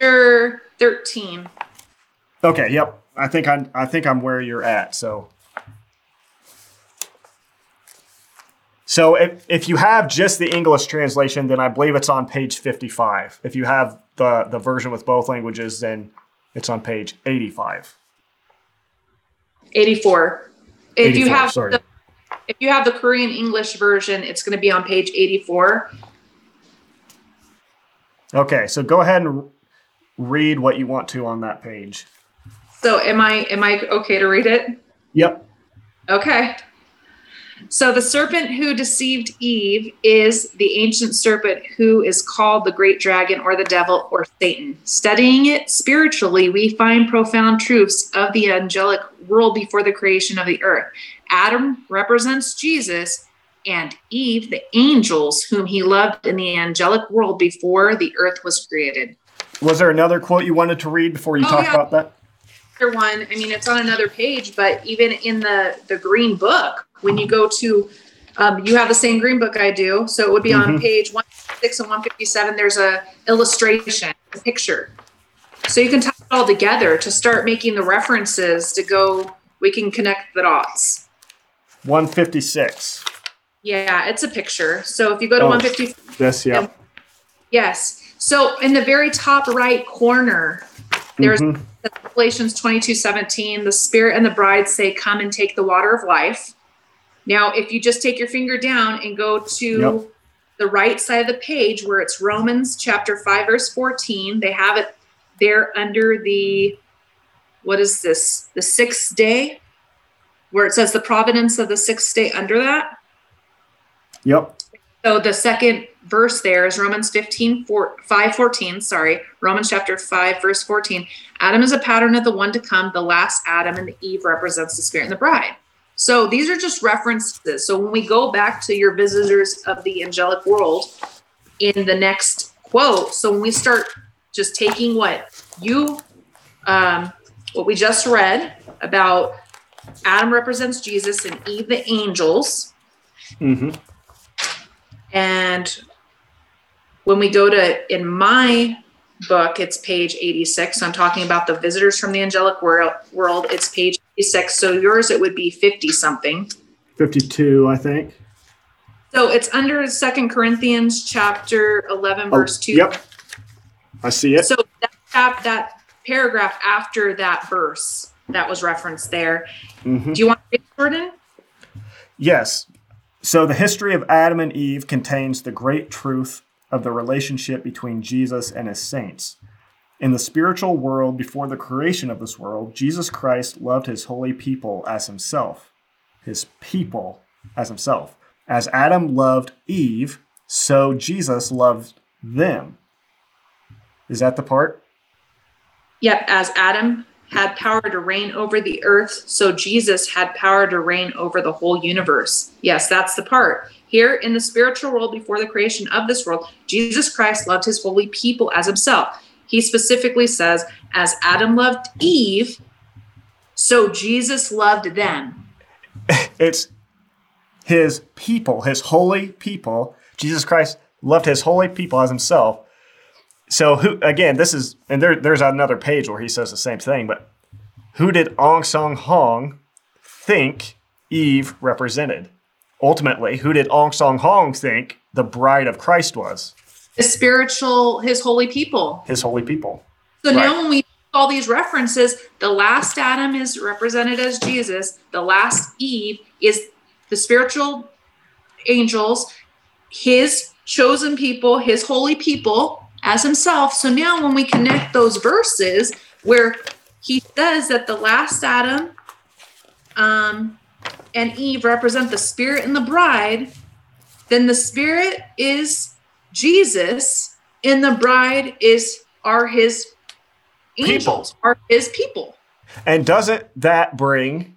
Chapter 13 okay. Yep, I think I'm. I think I'm where you're at. So, so if if you have just the English translation, then I believe it's on page 55. If you have the the version with both languages, then it's on page 85. 84 if you have sorry. the, if you have the korean english version it's going to be on page 84 Okay, so go ahead and read what you want to on that page. so am i am i okay to read it? Yep. okay. So the serpent who deceived eve is the ancient serpent who is called the great dragon or the devil or satan. Studying it spiritually we find profound truths of the angelic world before the creation of the earth adam represents jesus and Eve, the angels whom he loved in the angelic world before the earth was created. Was there another quote you wanted to read before you Oh, talk yeah. about that? One, I mean, it's on another page, but even in the the green book, when you go to, um, you have the same green book I do, so it would be on Mhm. page one six and one fifty seven. There's a illustration, a picture, so you can tie it all together to start making the references to go. We can connect the dots. 156. Yeah, it's a picture. So if you go to Oh. one fifty This, yeah. Yes. So in the very top right corner, there's Mhm. Galatians 22 17. The Spirit and the bride say, Come and take the water of life. Now, if you just take your finger down and go to Yep. the right side of the page where it's Romans chapter 5, verse 14, they have it there under the, what is this? The sixth day, where it says the providence of the sixth day under that. Yep. So the second verse there is Romans 15, 4, 5, 14, sorry, Romans chapter 5, verse 14. Adam is a pattern of the one to come. The last Adam and the Eve represents the spirit and the bride. So these are just references. So when we go back to your visitors of the angelic world in the next quote, so when we start just taking what you, um, what we just read about Adam represents Jesus and Eve the angels. Mm-hmm. And when we go to, in my book, it's page 86. So I'm talking about the visitors from the angelic world. world it's page 86. So yours, it would be 50 something. 52, I think. So it's under Second Corinthians chapter 11, verse 2. Yep. I see it. So that, that paragraph after that verse that was referenced there. Mhm. Do you want to read, Jordan? Yes. So the history of Adam and Eve contains the great truth of the relationship between Jesus and his saints. In the spiritual world before the creation of this world, Jesus Christ loved his holy people as himself. His people as himself. As Adam loved Eve, so Jesus loved them. Is that the part? Yep. As Adam had power to reign over the earth, so Jesus had power to reign over the whole universe. Yes, that's the part. Here in the spiritual world before the creation of this world, Jesus Christ loved his holy people as himself. He specifically says, as Adam loved Eve, so Jesus loved them. <laughs> It's his people, his holy people. Jesus Christ loved his holy people as himself. So who again, this is and there there's another page where he says the same thing, but who did Ahn Sahng-hong think Eve represented? Ultimately, who did Ahn Sahng-hong think the bride of Christ was? The spiritual, his holy people. His holy people. So now when we all these references, the last Adam is represented as Jesus, the last Eve is the spiritual angels, his chosen people, his holy people as himself. So now when we connect those verses where he says that the last Adam um, and Eve represent the spirit and the bride, then the spirit is Jesus and the bride is are his angels are his people. And doesn't that bring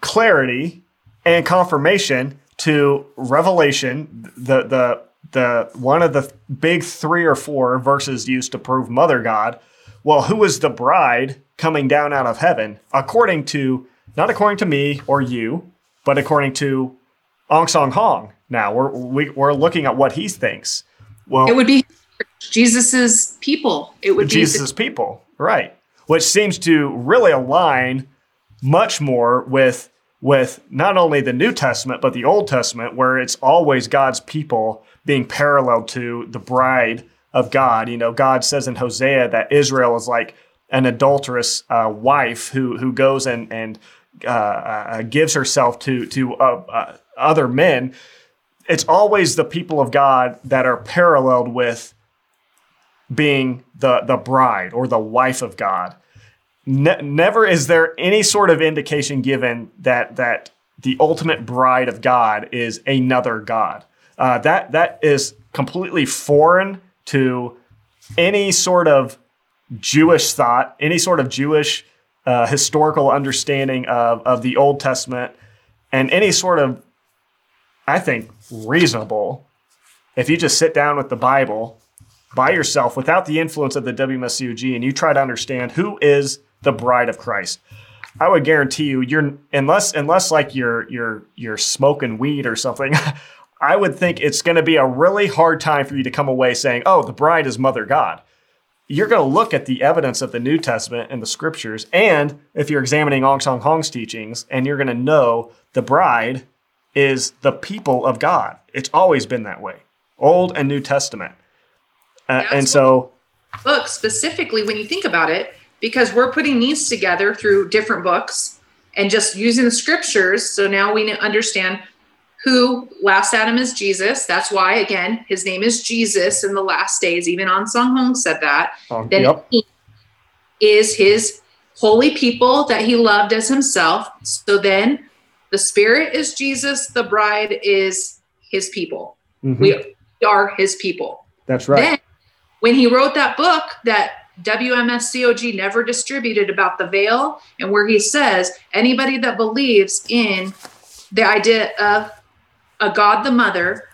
clarity and confirmation to Revelation, the the the one of the big three or four verses used to prove Mother God? Well, who is the bride coming down out of heaven? According to not according to me or you, but according to Ahn Sahng-hong. Now we're we, we're looking at what he thinks. Well, It would be Jesus's people. It would be Jesus' people, right? Which seems to really align much more with with not only the New Testament but the Old Testament, where it's always God's people being parallel to the bride of God. You know, God says in Hosea that Israel is like an adulterous uh, wife who who goes and and uh, uh, gives herself to to uh, uh, other men. It's always the people of God that are paralleled with being the the bride or the wife of God. Ne- never is there any sort of indication given that that the ultimate bride of God is another God. Uh, that that is completely foreign to any sort of Jewish thought, any sort of Jewish uh, historical understanding of of the Old Testament, and any sort of, I think, reasonable. If you just sit down with the Bible by yourself without the influence of the WMSCOG and you try to understand who is the bride of Christ, I would guarantee you you're unless unless like you're you're you're smoking weed or something, <laughs> I would think it's going to be a really hard time for you to come away saying, "Oh, the bride is Mother God." You're going to look at the evidence of the New Testament and the scriptures, and if you're examining Ahn Sahng-hong's teachings, and you're going to know the bride is the people of God. It's always been that way, Old and New Testament. Uh, and so, book specifically when you think about it, because we're putting these together through different books and just using the scriptures. So now we understand who last Adam is Jesus. That's why, again, his name is Jesus in the last days. Even Ahn Sahng-hong said that. um, Then yep, he is his holy people that he loved as himself. So then the spirit is Jesus, the bride is his people. mhm, We are his people. that's right. Then, when he wrote that book that WMSCOG never distributed about the veil, and where he says anybody that believes in the idea of a God the Mother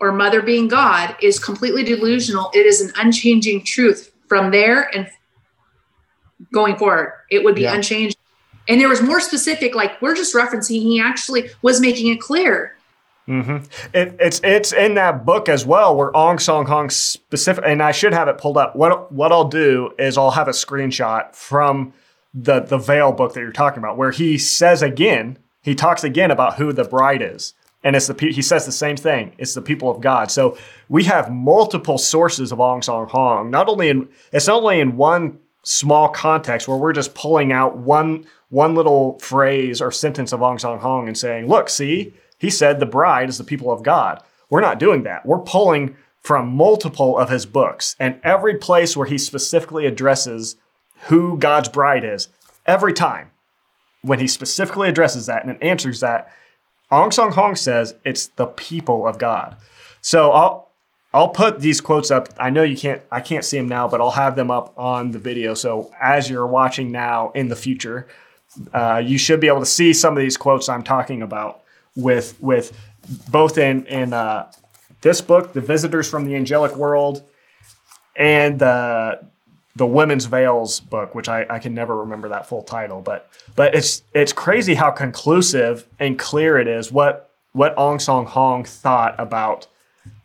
or Mother being God is completely delusional. It is an unchanging truth. From there and going forward. It would be Yeah. unchanged. And there was more specific, like we're just referencing, he actually was making it clear. Mm-hmm. It, it's it's in that book as well, where Ahn Sahng-hong specific, and I should have it pulled up. What what I'll do is I'll have a screenshot from the the Veil book that you're talking about, where he says again, he talks again about who the bride is, and it's the he says the same thing. It's the people of God. So we have multiple sources of Ahn Sahng-hong. Not only in it's not only in one small context where we're just pulling out one one little phrase or sentence of Ahn Sahng-hong and saying, "Look, see." He said the bride is the people of God. We're not doing that. We're pulling from multiple of his books and every place where he specifically addresses who God's bride is, every time when he specifically addresses that and answers that, Ahn Sahng-hong says it's the people of God. So I'll I'll put these quotes up. I know you can't I can't see them now, but I'll have them up on the video. So as you're watching now in the future, uh, you should be able to see some of these quotes I'm talking about with with both in in uh, this book, The Visitors from the Angelic World, and the the Women's Veils book, which I, I can never remember that full title, but but it's it's crazy how conclusive and clear it is what what Ahn Sahng-hong thought about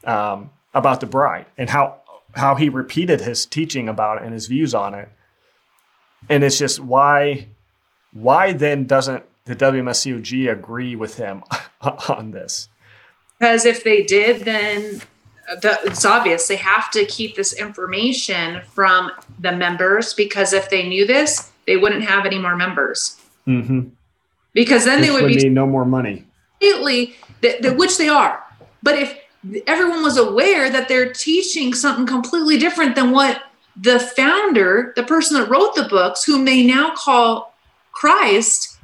um, about the bride and how how he repeated his teaching about it and his views on it. And it's just why why then doesn't the WMSCOG agree with him <laughs> on this? Because if they did, then the, it's obvious they have to keep this information from the members because if they knew this, they wouldn't have any more members. Mm-hmm. Because then they Which would be no more money. completely, th- th- which they are. But if everyone was aware that they're teaching something completely different than what the founder, the person that wrote the books, whom they now call Christ,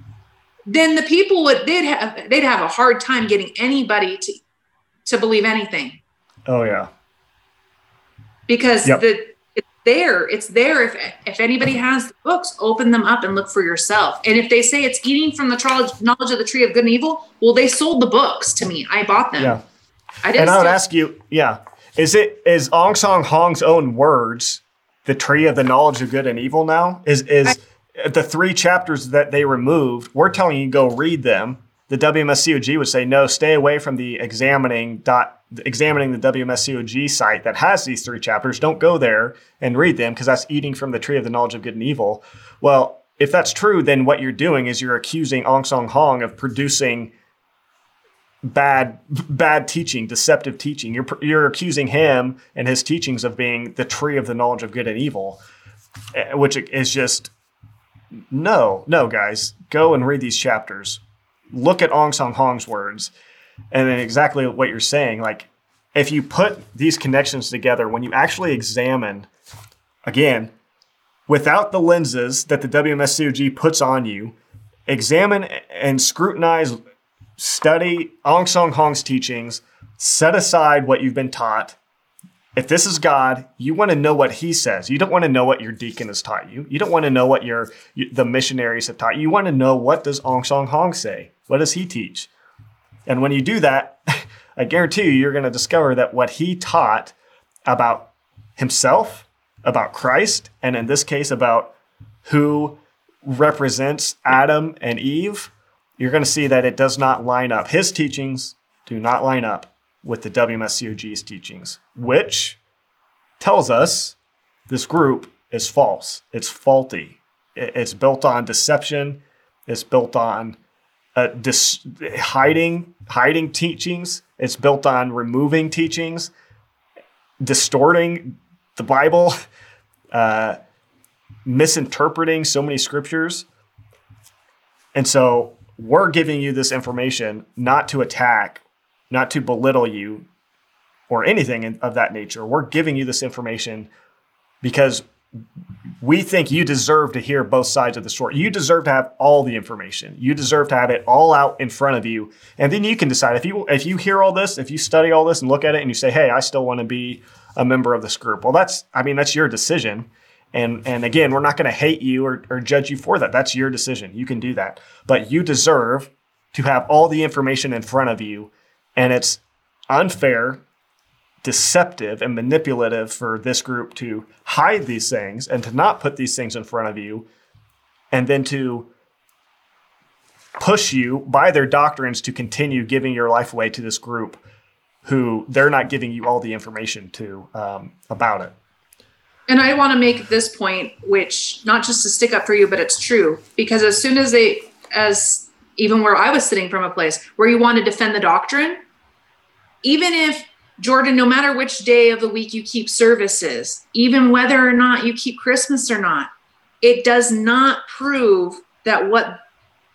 then the people would they'd have they'd have a hard time getting anybody to to believe anything Oh yeah. because Yep. the it's there it's there if if anybody has the books open them up and look for yourself and if they say it's eating from the knowledge of the tree of good and evil well they sold the books to me i bought them Yeah. i didn't And I would ask you, yeah, is it is Ahn Sahng-hong's own words the tree of the knowledge of good and evil now? Is is the three chapters that they removed? We're telling you go read them. The WMSCOG would say no, stay away from the examining dot examining the WMSCOG site that has these three chapters. Don't go there and read them because that's eating from the tree of the knowledge of good and evil. Well, if that's true, then what you're doing is you're accusing Ahn Sahng-hong of producing bad bad teaching, deceptive teaching. You're you're accusing him and his teachings of being the tree of the knowledge of good and evil, eh, which is just no, no, guys. Go and read these chapters. Look at Ahn Sahng-hong's words, and then exactly what you're saying. Like, if you put these connections together, when you actually examine, again, without the lenses that the WMSCOG puts on you, examine and scrutinize study Ahn Sahng-hong's teachings, set aside what you've been taught. If this is God, you want to know what He says. You don't want to know what your deacon has taught you. You don't want to know what your the missionaries have taught you. You want to know what does Ahn Sahng-hong say? What does he teach? And when you do that, <laughs> I guarantee you, you're going to discover that what he taught about himself, about Christ, and in this case about who represents Adam and Eve, you're going to see that it does not line up. His teachings do not line up with the WMSCOG's teachings, which tells us this group is false. It's faulty. It's built on deception. It's built on uh, dis- hiding hiding teachings. It's built on removing teachings, distorting the Bible, <laughs> uh, misinterpreting so many scriptures. And so we're giving you this information not to attack, not to belittle you or anything of that nature. We're giving you this information because we think you deserve to hear both sides of the story. You deserve to have all the information. You deserve to have it all out in front of you, and then you can decide if you if you hear all this, if you study all this and look at it, and you say, "Hey, I still want to be a member of this group." Well, that's I mean that's your decision. And and again, we're not going to hate you or, or judge you for that. That's your decision. You can do that, but you deserve to have all the information in front of you, and it's unfair deceptive and manipulative for this group to hide these things and to not put these things in front of you and then to push you by their doctrines to continue giving your life away to this group who they're not giving you all the information to um, about it. And I want to make this point, which not just to stick up for you, but it's true because as soon as they, as even where I was sitting from a place where you want to defend the doctrine, even if Jordan, no matter which day of the week you keep services, even whether or not you keep Christmas or not, it does not prove that what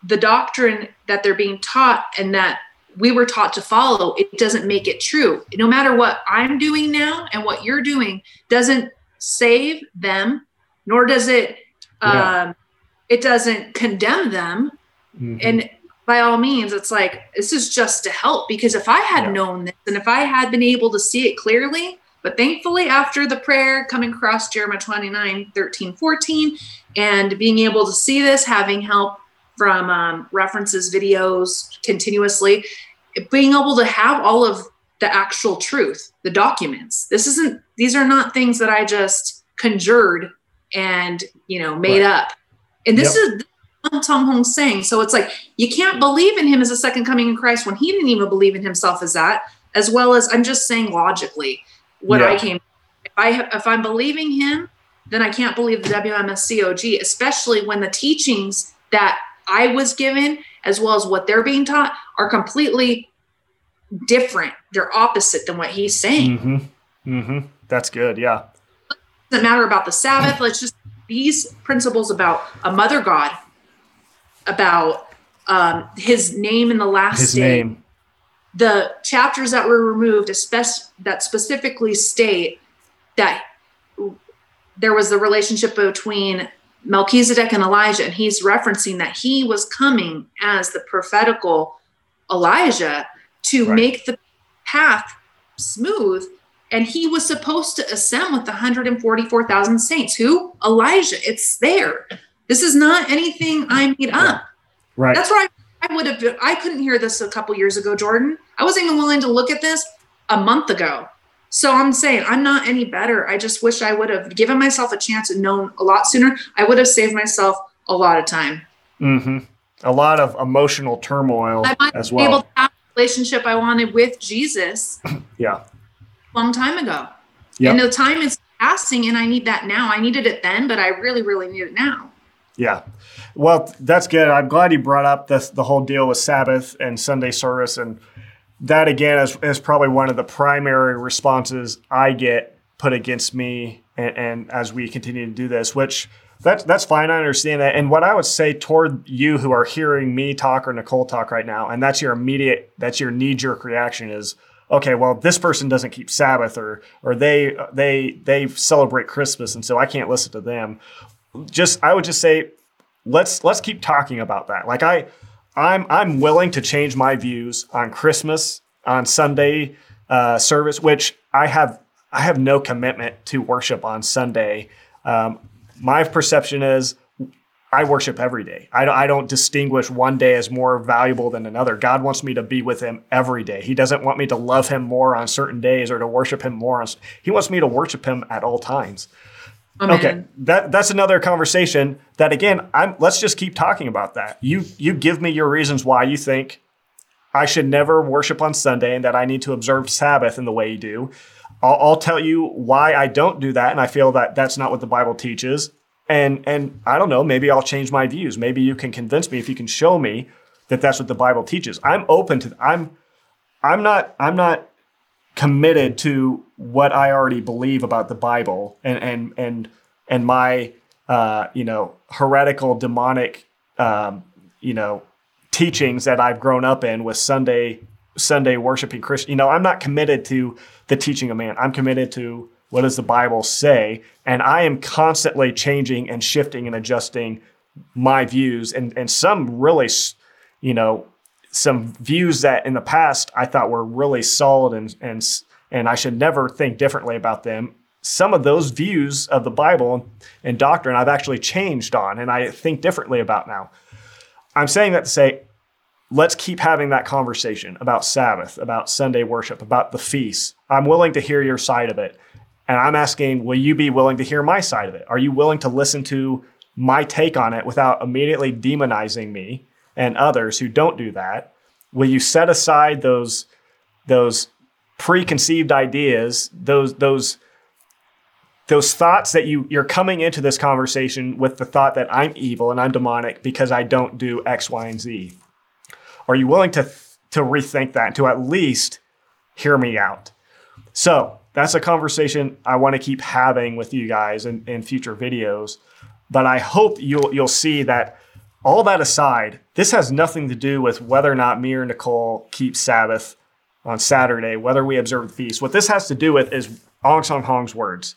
the doctrine that they're being taught and that we were taught to follow, it doesn't make it true. No matter what I'm doing now and what you're doing doesn't save them, nor does it yeah. um, it doesn't condemn them. Mm-hmm. And by all means, it's like this is just to help because if I had yeah. known this and if I had been able to see it clearly, but thankfully, after the prayer coming across Jeremiah 29, 13, 14, and being able to see this, having help from um, references, videos continuously, being able to have all of the actual truth, the documents. This isn't, these are not things that I just conjured and, you know, made right. up. And this yep. is Tom Hong's saying. So it's like, you can't believe in him as a second coming in Christ when he didn't even believe in himself as that, as well as I'm just saying logically what yeah. I came. If I if I'm believing him, then I can't believe the WMSCOG, especially when the teachings that I was given, as well as what they're being taught, are completely different. They're opposite than what he's saying. Mm-hmm. Mm-hmm. That's good. Yeah. It doesn't matter about the Sabbath. Let's just these principles about a mother God, about um, his name in the last his day. Name. The chapters that were removed, especially that specifically state that there was the relationship between Melchizedek and Elijah, and he's referencing that he was coming as the prophetical Elijah to right. make the path smooth. And he was supposed to ascend with the 144,000 saints. Who? Elijah. It's there. This is not anything I made up. Right. That's why I would have. I couldn't hear this a couple years ago, Jordan. I wasn't even willing to look at this a month ago. So I'm saying I'm not any better. I just wish I would have given myself a chance and known a lot sooner. I would have saved myself a lot of time. Mm-hmm. A lot of emotional turmoil as well. Able to have the relationship I wanted with Jesus. <clears throat> yeah. Long time ago. Yeah. And the time is passing, and I need that now. I needed it then, but I really, really need it now. Yeah. Well, that's good. I'm glad you brought up this, the whole deal with Sabbath and Sunday service and that again is, is probably one of the primary responses I get put against me and, and, as we continue to do this, which that's that's fine. I understand that. And what I would say toward you who are hearing me talk or Nicole talk right now, and that's your immediate, that's your knee jerk reaction is, okay, well, this person doesn't keep Sabbath or or they they they celebrate Christmas, and so I can't listen to them. Just I would just say, let's let's keep talking about that. Like I I'm I'm willing to change my views on Christmas, on Sunday uh, service, which I have I have no commitment to worship on Sunday. Um, my perception is I worship every day. I don't, I don't distinguish one day as more valuable than another. God wants me to be with Him every day. He doesn't want me to love Him more on certain days or to worship Him more. On, he wants me to worship Him at all times. Okay, that that's another conversation. That again, I'm. Let's just keep talking about that. You you give me your reasons why you think I should never worship on Sunday and that I need to observe Sabbath in the way you do. I'll, I'll tell you why I don't do that, and I feel that that's not what the Bible teaches. And and I don't know. Maybe I'll change my views. Maybe you can convince me if you can show me that that's what the Bible teaches. I'm open to. I'm I'm not I'm not committed to what I already believe about the Bible and and and and my uh, you know heretical demonic um, you know teachings that I've grown up in with Sunday Sunday worshiping Christian. You know, I'm not committed to the teaching of man. I'm committed to what does the Bible say, and I am constantly changing and shifting and adjusting my views and and some really you know some views that in the past I thought were really solid and and and I should never think differently about them. Some of those views of the Bible and doctrine I've actually changed on and I think differently about now. I'm saying that to say let's keep having that conversation about Sabbath, about Sunday worship, about the feast. I'm willing to hear your side of it. And I'm asking, will you be willing to hear my side of it? Are you willing to listen to my take on it without immediately demonizing me and others who don't do that? Will you set aside those those preconceived ideas, those those those thoughts that you you're coming into this conversation with the thought that I'm evil and I'm demonic because I don't do X, Y, and Z? Are you willing to to rethink that to at least hear me out? So that's a conversation I want to keep having with you guys in, in future videos. But I hope you'll you'll see that all that aside, this has nothing to do with whether or not me or Nicole keep Sabbath on Saturday, whether we observe the feast. What this has to do with is Ahn Sahng-hong's words.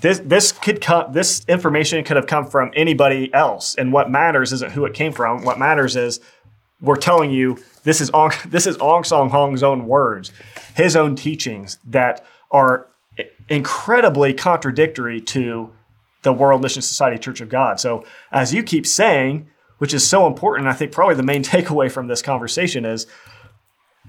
This this could come this information could have come from anybody else. And what matters isn't who it came from. What matters is we're telling you this is Ahn, <laughs> this is Ahn Sahng-hong's own words, his own teachings that are incredibly contradictory to the World Mission Society Church of God. So as you keep saying, which is so important, I think probably the main <laughs> takeaway from this conversation is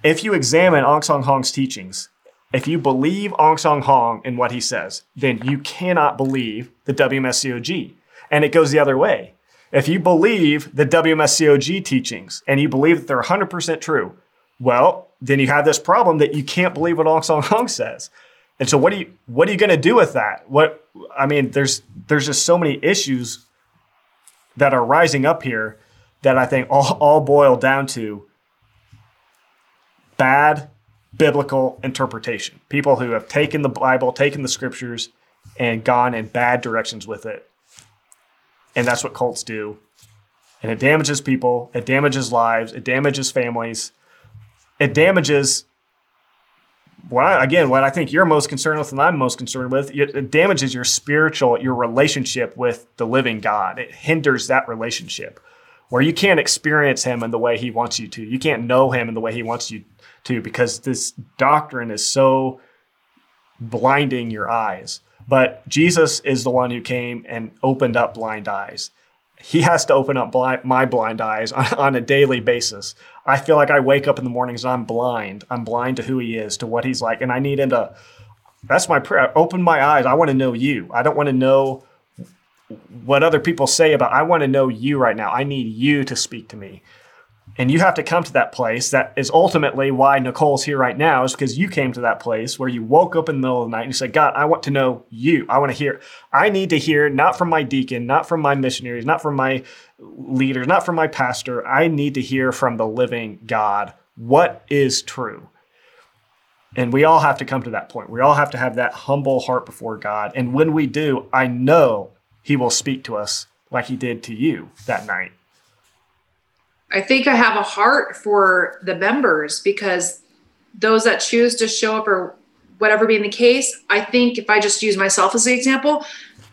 if you examine Ahn Sahng-hong's teachings, if you believe Ahn Sahng-hong and what he says, then you cannot believe the WMSCOG. And it goes the other way. If you believe the WMSCOG teachings and you believe that they're 100% true, well, then you have this problem that you can't believe what Ahn Sahng-hong says. And so what are you what are you going to do with that? What I mean, there's there's just so many issues that are rising up here that I think all, all boil down to bad biblical interpretation. People who have taken the Bible, taken the scriptures, and gone in bad directions with it. And that's what cults do. And it damages people, it damages lives, it damages families, it damages what I, again, what I think you're most concerned with and I'm most concerned with, it damages your spiritual, your relationship with the living God. It hinders that relationship where you can't experience him in the way he wants you to. You can't know him in the way he wants you to because this doctrine is so blinding your eyes. But Jesus is the one who came and opened up blind eyes. He has to open up blind, my blind eyes on, <laughs> on, a daily basis. I feel like I wake up in the mornings and I'm blind. I'm blind to who he is, to what he's like. And I need him to, that's my prayer. Open my eyes. I want to know you. I don't want to know what other people say about, I want to know you right now. I need you to speak to me. And you have to come to that place. That is ultimately why Nicole's here right now, is because you came to that place where you woke up in the middle of the night and you said, God, I want to know you. I want to hear. I need to hear not from my deacon, not from my missionaries, not from my leaders, not from my pastor. I need to hear from the living God what is true. And we all have to come to that point. We all have to have that humble heart before God. And when we do, I know He will speak to us like He did to you that night. I think I have a heart for the members because those that choose to show up or whatever being the case, I think if I just use myself as the example,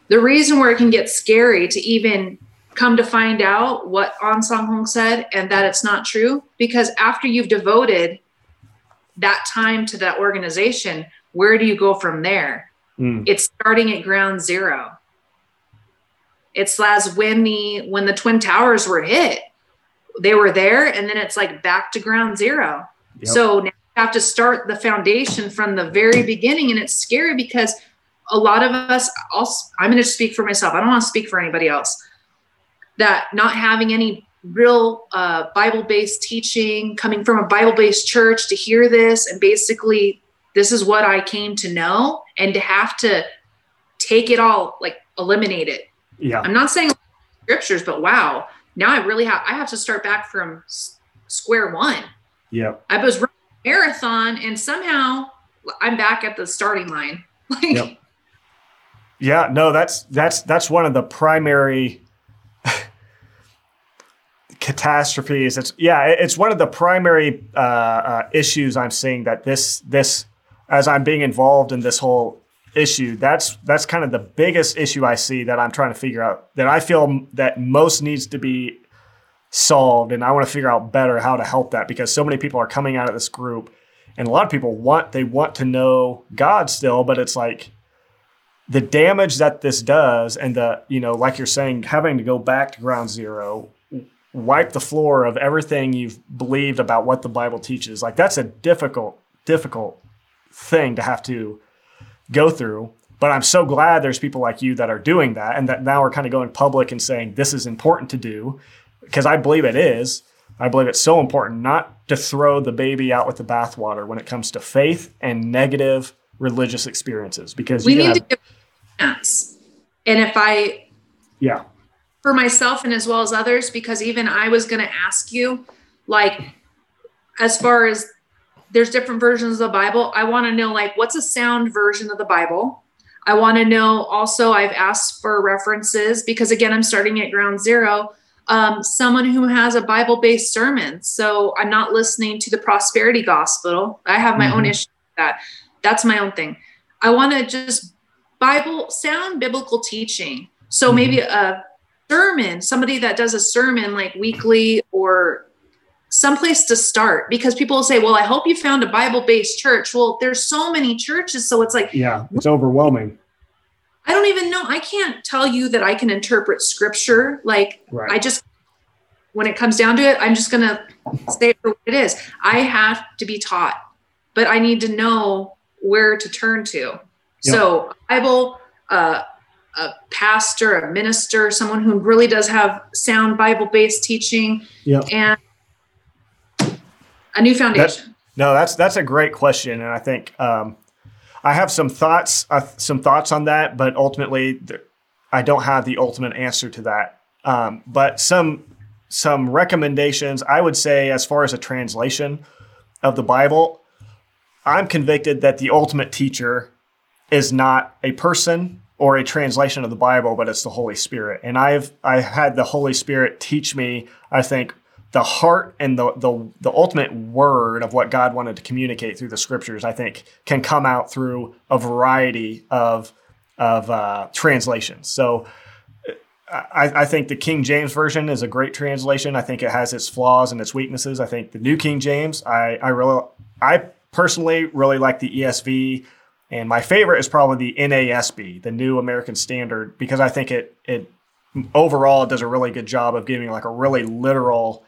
the reason where it can get scary to even come to find out what Ahn Sahng-hong said and that it's not true, because after you've devoted that time to that organization, where do you go from there? Mm. It's starting at ground zero. It's as when the when the twin towers were hit they were there and then it's like back to ground zero. Yep. So now you have to start the foundation from the very beginning. And it's scary because a lot of us, also, I'm going to speak for myself. I don't want to speak for anybody else. That not having any real uh, Bible based teaching, coming from a Bible based church to hear this, and basically, this is what I came to know, and to have to take it all, like eliminate it. Yeah. I'm not saying scriptures, but wow, now I really have I have to start back from s- square one. Yeah. I was running a marathon and somehow I'm back at the starting line. <laughs> Like yep. Yeah, no, that's that's that's one of the primary <laughs> catastrophes. It's yeah, it's one of the primary uh, uh, issues I'm seeing that this this as I'm being involved in this whole issue. That's that's kind of the biggest issue I see that I'm trying to figure out that I feel that most needs to be solved and I want to figure out better how to help that because so many people are coming out of this group and a lot of people want they want to know God still but it's like the damage that this does and the you know like you're saying having to go back to ground zero wipe the floor of everything you've believed about what the Bible teaches. Like that's a difficult, difficult thing to have to go through. But I'm so glad there's people like you that are doing that and that now are kind of going public and saying this is important to do because I believe it is. I believe it's so important not to throw the baby out with the bathwater when it comes to faith and negative religious experiences because we need have, to give chance. And if I, yeah, for myself and as well as others, because even I was going to ask you, like, as far as there's different versions of the Bible, I want to know, like, what's a sound version of the Bible? I want to know also, I've asked for references because, again, I'm starting at ground zero. Um, someone who has a Bible based sermon. So I'm not listening to the prosperity gospel. I have my mm-hmm. own issue with that. That's my own thing. I want to just Bible sound biblical teaching. So mm-hmm. maybe a sermon, somebody that does a sermon like weekly or someplace to start because people will say, Well, I hope you found a Bible based church. Well, there's so many churches. So it's like, Yeah, it's overwhelming. I don't even know. I can't tell you that I can interpret scripture. Like, right. I just, when it comes down to it, I'm just going to say for what it is. I have to be taught, but I need to know where to turn to. Yep. So, Bible, uh, a pastor, a minister, someone who really does have sound Bible based teaching, yep. and a new foundation. That, no, that's that's a great question, and I think um, I have some thoughts uh, some thoughts on that, but ultimately, I don't have the ultimate answer to that. Um, but some some recommendations I would say, as far as a translation of the Bible, I'm convicted that the ultimate teacher is not a person or a translation of the Bible, but it's the Holy Spirit. And I've I had the Holy Spirit teach me, I think, the heart and the, the the ultimate word of what God wanted to communicate through the scriptures, I think, can come out through a variety of of uh, translations. So. I, I, think the King James version is a great translation. I think it has its flaws and its weaknesses. I think the New King James, I, I really, I personally really like the ESV, and my favorite is probably the NASB, the New American Standard, because I think it it overall does a really good job of giving like a really literal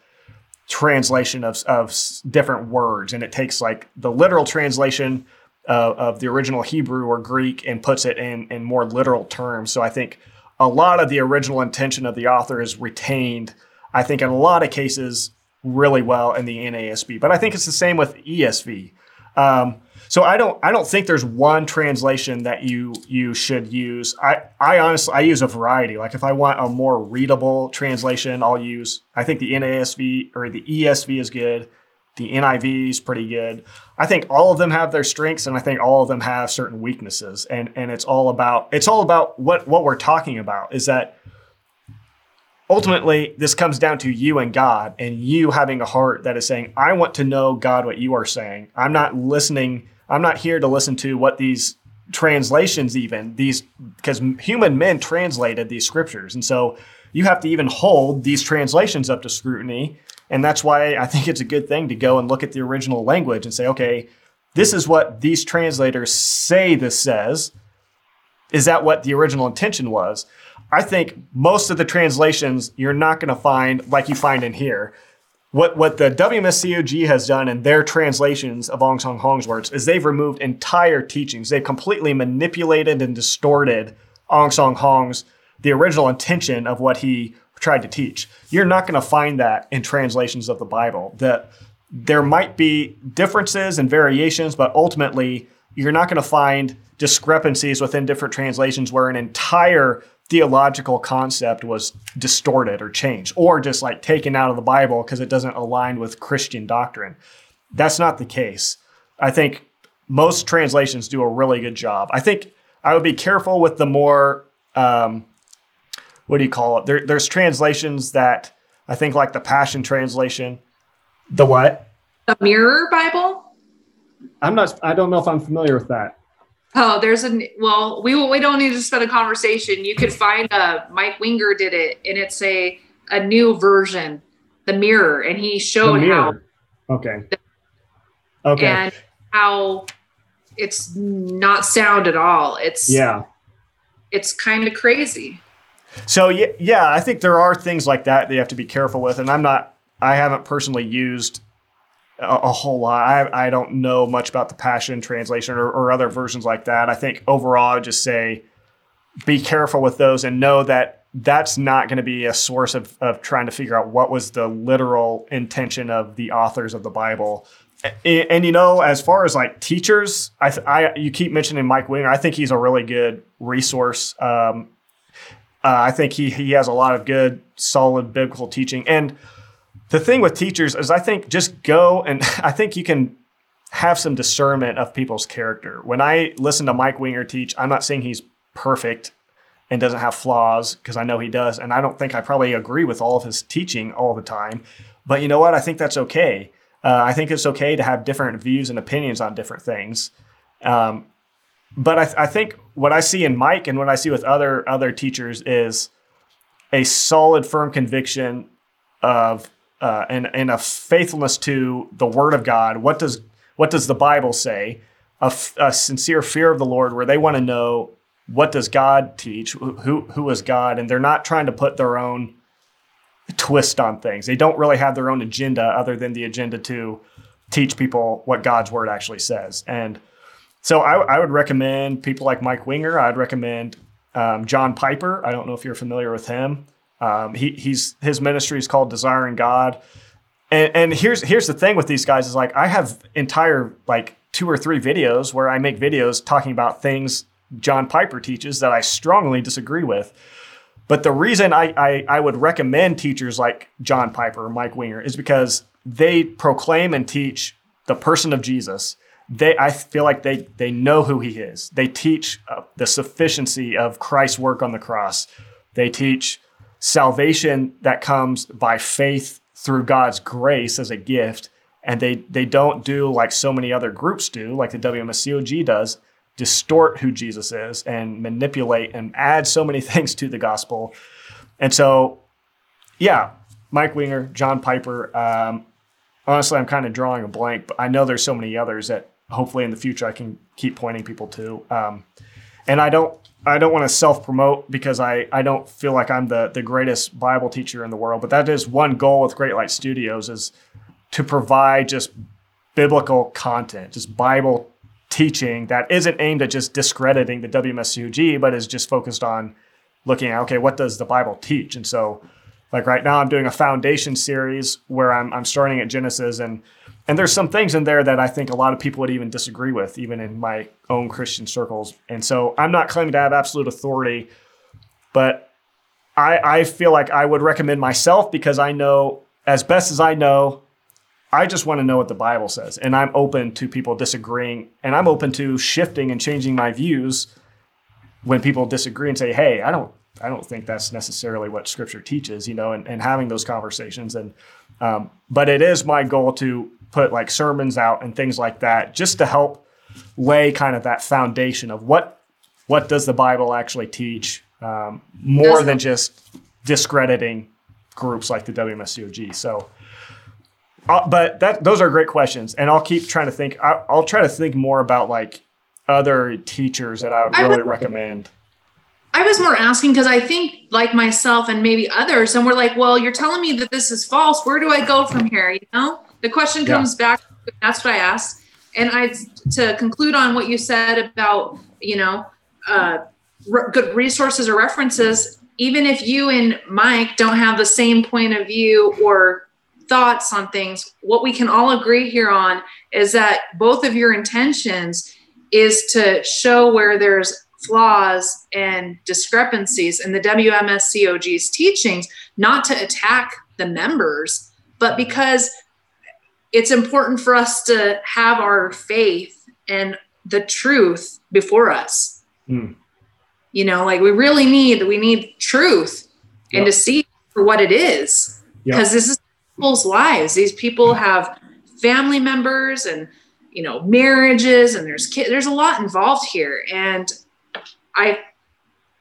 translation of, of different words. And it takes like the literal translation uh, of the original Hebrew or Greek and puts it in, in more literal terms. So I think a lot of the original intention of the author is retained, I think, in a lot of cases, really well in the NASB. But I think it's the same with ESV. Um, so I don't I don't think there's one translation that you you should use. I I honestly I use a variety. Like if I want a more readable translation, I'll use I think the NASV or the ESV is good. The NIV is pretty good. I think all of them have their strengths and I think all of them have certain weaknesses. And and it's all about it's all about what what we're talking about is that ultimately this comes down to you and God and you having a heart that is saying, I want to know God what you are saying. I'm not listening I'm not here to listen to what these translations even these because human men translated these scriptures. And so you have to even hold these translations up to scrutiny. And that's why i think it's a good thing to go and look at the original language and say okay this is what these translators say this says. Is that what the original intention was? I think most of the translations you're not going to find like you find in here what what the WMSCOG has done in their translations of Ahn Sahng-hong's words is they've removed entire teachings. They've completely manipulated and distorted Ahn Sahng-hong's the original intention of what he tried to teach. You're not going to find that in translations of the Bible. That there might be differences and variations, but ultimately you're not going to find discrepancies within different translations where an entire theological concept was distorted or changed or just like taken out of the Bible because it doesn't align with Christian doctrine. That's not the case. I think most translations do a really good job. I think I would be careful with the more, um, what do you call it? There, there's translations that I think, like the Passion Translation. The what? The Mirror Bible? I'm not, I don't know if I'm familiar with that. Oh, there's a well, we we don't need to spend a conversation. You could find a Mike Winger did it, and it's a a new version, the mirror, and he showed how. Okay. Okay. And how it's not sound at all. It's yeah. It's kind of crazy. So yeah, yeah, I think there are things like that that you have to be careful with, and I'm not. I haven't personally used a, a whole lot. I, I don't know much about the Passion translation or, or other versions like that. I think overall, I'd just say be careful with those and know that that's not going to be a source of, of trying to figure out what was the literal intention of the authors of the Bible. And, and you know, as far as like teachers, I, I you keep mentioning Mike Winger. I think he's a really good resource. Um, uh, I think he he has a lot of good, solid biblical teaching. And the thing with teachers is, I think just go and <laughs> I think you can have some discernment of people's character. When I listen to Mike Winger teach, I'm not saying he's perfect and doesn't have flaws because I know he does. And I don't think I probably agree with all of his teaching all the time. But you know what? I think that's okay. Uh, I think it's okay to have different views and opinions on different things. Um, but I, th- I, think what I see in Mike and what I see with other other teachers is a solid, firm conviction of uh, and and a faithfulness to the Word of God. What does what does the Bible say? A, f- a sincere fear of the Lord, where they want to know what does God teach? Who who is God? And they're not trying to put their own twist on things. They don't really have their own agenda other than the agenda to teach people what God's word actually says. And so I, I would recommend people like Mike Winger. I'd recommend um, John Piper. I don't know if you're familiar with him. Um, he, he's his ministry is called Desiring God. And, and here's here's the thing with these guys is like I have entire like two or three videos where I make videos talking about things John Piper teaches that I strongly disagree with. But the reason I, I, I, would recommend teachers like John Piper or Mike Winger is because they proclaim and teach the person of Jesus. They, I feel like they, they know who he is. They teach uh, the sufficiency of Christ's work on the cross. They teach salvation that comes by faith through God's grace as a gift. And they, they don't do like so many other groups do, like the WMSCOG does distort who Jesus is and manipulate and add so many <laughs> things to the gospel. And so, yeah, Mike Winger, John Piper. Um, honestly, I'm kind of drawing a blank, but I know there's so many others that hopefully in the future I can keep pointing people to. Um, and I don't. I don't want to self promote because I, I don't feel like I'm the, the greatest Bible teacher in the world, but that is one goal with Great Light Studios is to provide just biblical content, just Bible teaching that isn't aimed at just discrediting the WMSCOG, but is just focused on looking at okay, what does the Bible teach? And so, like right now, I'm doing a foundation series where I'm I'm starting at Genesis, and and there's some things in there that I think a lot of people would even disagree with, even in my own Christian circles. And so, I'm not claiming to have absolute authority, but I I feel like I would recommend myself because I know as best as I know I just want to know what the Bible says. And I'm open to people disagreeing and I'm open to shifting and changing my views when people disagree and say, hey, I don't I don't think that's necessarily what scripture teaches, you know, and, and having those conversations. And um, but it is my goal to put like sermons out and things like that just to help lay kind of that foundation of what what does the Bible actually teach um, more than just discrediting groups like the WMSCOG. So uh, but that those are great questions, and I'll keep trying to think. I, will try to think more about like other teachers that I would really I recommend. I was more asking because I think, like myself and maybe others, and we're like, "Well, you're telling me that this is false. Where do I go from here?" You know, the question comes yeah. back. That's what I asked, and I to conclude on what you said about you know uh, re- good resources or references. Even if you and Mike don't have the same point of view or thoughts on things, what we can all agree here on is that both of your intentions is to show where there's flaws and discrepancies in the WMSCOG's teachings, not to attack the members, but because it's important for us to have our faith and the truth before us. Mm. You know, like we really need we need truth yep. and to see for what it is because yep. this is people's lives. These people have family members and you know marriages and there's kids. There's a lot involved here, and I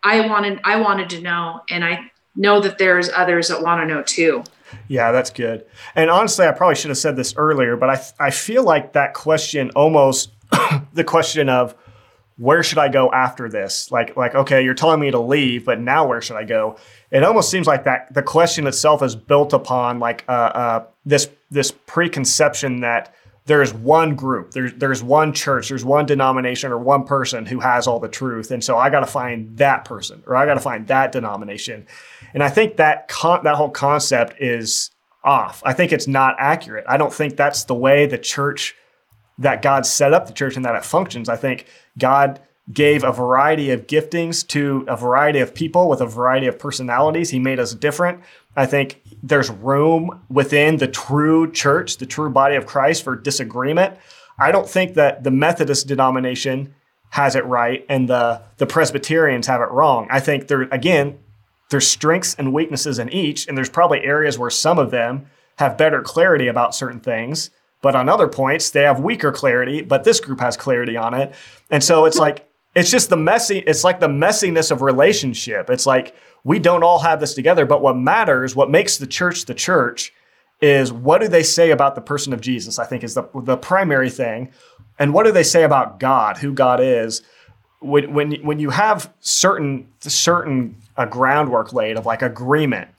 I wanted I wanted to know, and I know that there's others that want to know too. Yeah, that's good. And honestly, I probably should have said this earlier, but I I feel like that question almost <coughs> the question of where should I go after this? Like, like, okay, you're telling me to leave, but now where should I go? It almost seems like that the question itself is built upon like uh, uh, this this preconception that there's one group, there's there's one church, there's one denomination or one person who has all the truth, and so I got to find that person or I got to find that denomination, and I think that con- that whole concept is off. I think it's not accurate. I don't think that's the way the church that God set up the church and that it functions. I think God gave a variety of giftings to a variety of people with a variety of personalities. He made us different. I think there's room within the true church, the true body of Christ for disagreement. I don't think that the Methodist denomination has it right and the, the Presbyterians have it wrong. I think there, again, there's strengths and weaknesses in each, and there's probably areas where some of them have better clarity about certain things but on other points, they have weaker clarity, but this group has clarity on it. And so it's <laughs> like, it's just the messy, it's like the messiness of relationship. It's like we don't all have this together, but what matters, what makes the church the church is what do they say about the person of Jesus, I think is the, the primary thing. And what do they say about God, who God is? When, when, when you have certain, certain uh, groundwork laid of like agreement,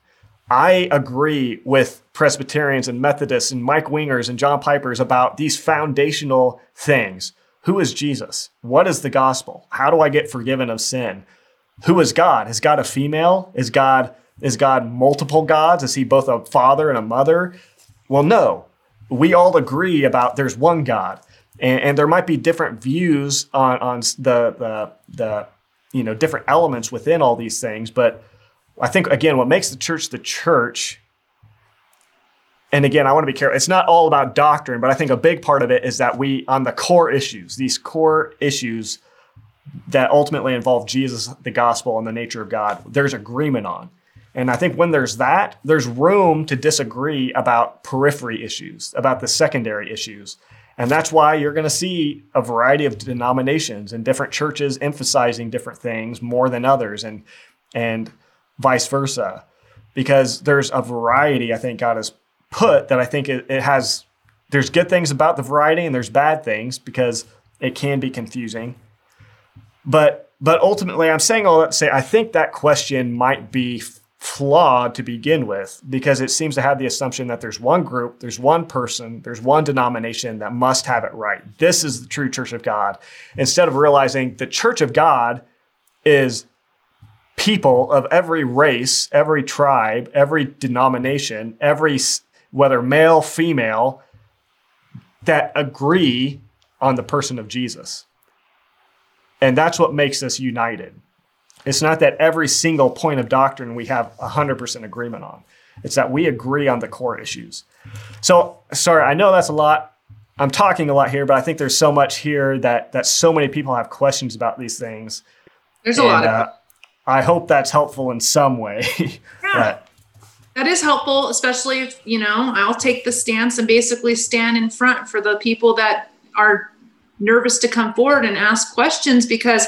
I agree with Presbyterians and Methodists and Mike Wingers and John Pipers about these foundational things. Who is Jesus? What is the gospel? How do I get forgiven of sin? Who is God? Is God a female? Is God is God multiple gods? Is he both a father and a mother? Well, no. We all agree about there's one God. And, and there might be different views on, on the, the, the you know different elements within all these things, but I think again, what makes the church the church, and again, I want to be careful. It's not all about doctrine, but I think a big part of it is that we, on the core issues, these core issues that ultimately involve Jesus, the gospel, and the nature of God, there's agreement on. And I think when there's that, there's room to disagree about periphery issues, about the secondary issues. And that's why you're going to see a variety of denominations and different churches emphasizing different things more than others. And and vice versa, because there's a variety I think God has put that I think it, it has. There's good things about the variety and there's bad things because it can be confusing. But but ultimately, I'm saying all that to say I think that question might be flawed to begin with because it seems to have the assumption that there's one group, there's one person, there's one denomination that must have it right. This is the true church of God. Instead of realizing the church of God is people of every race, every tribe, every denomination, every whether male, female, that agree on the person of Jesus. And that's what makes us united. It's not that every single point of doctrine we have 100% agreement on. It's that we agree on the core issues. So, sorry, I know that's a lot. I'm talking a lot here, but I think there's so much here that that so many people have questions about these things. There's and, a lot of uh, I hope that's helpful in some way. <laughs> Yeah. That is helpful, especially if, you know, I'll take the stance and basically stand in front for the people that are nervous to come forward and ask questions because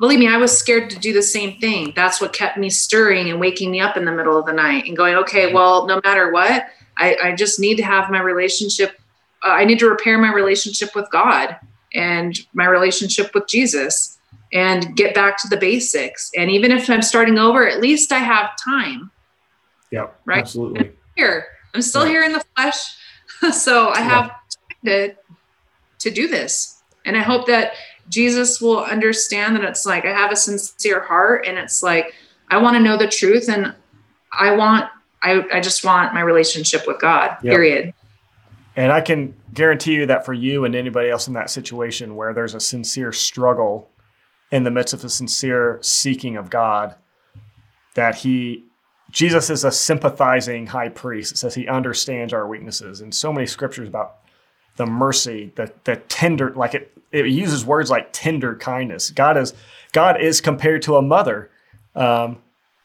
believe me, I was scared to do the same thing. That's what kept me stirring and waking me up in the middle of the night and going, okay, well, no matter what, I, I just need to have my relationship. Uh, I need to repair my relationship with God and my relationship with Jesus and get back to the basics. And even if I'm starting over, at least I have time. Yeah, right. Absolutely. I'm here. I'm still yeah. here in the flesh, <laughs> so I have yeah. to to do this. And I hope that Jesus will understand that it's like I have a sincere heart, and it's like I want to know the truth, and I want I I just want my relationship with God. Yep. Period. And I can guarantee you that for you and anybody else in that situation where there's a sincere struggle in the midst of a sincere seeking of God, that he Jesus is a sympathizing high priest. It says he understands our weaknesses. And so many scriptures about the mercy, the the tender, like it, it uses words like tender kindness. God is God is compared to a mother. Um,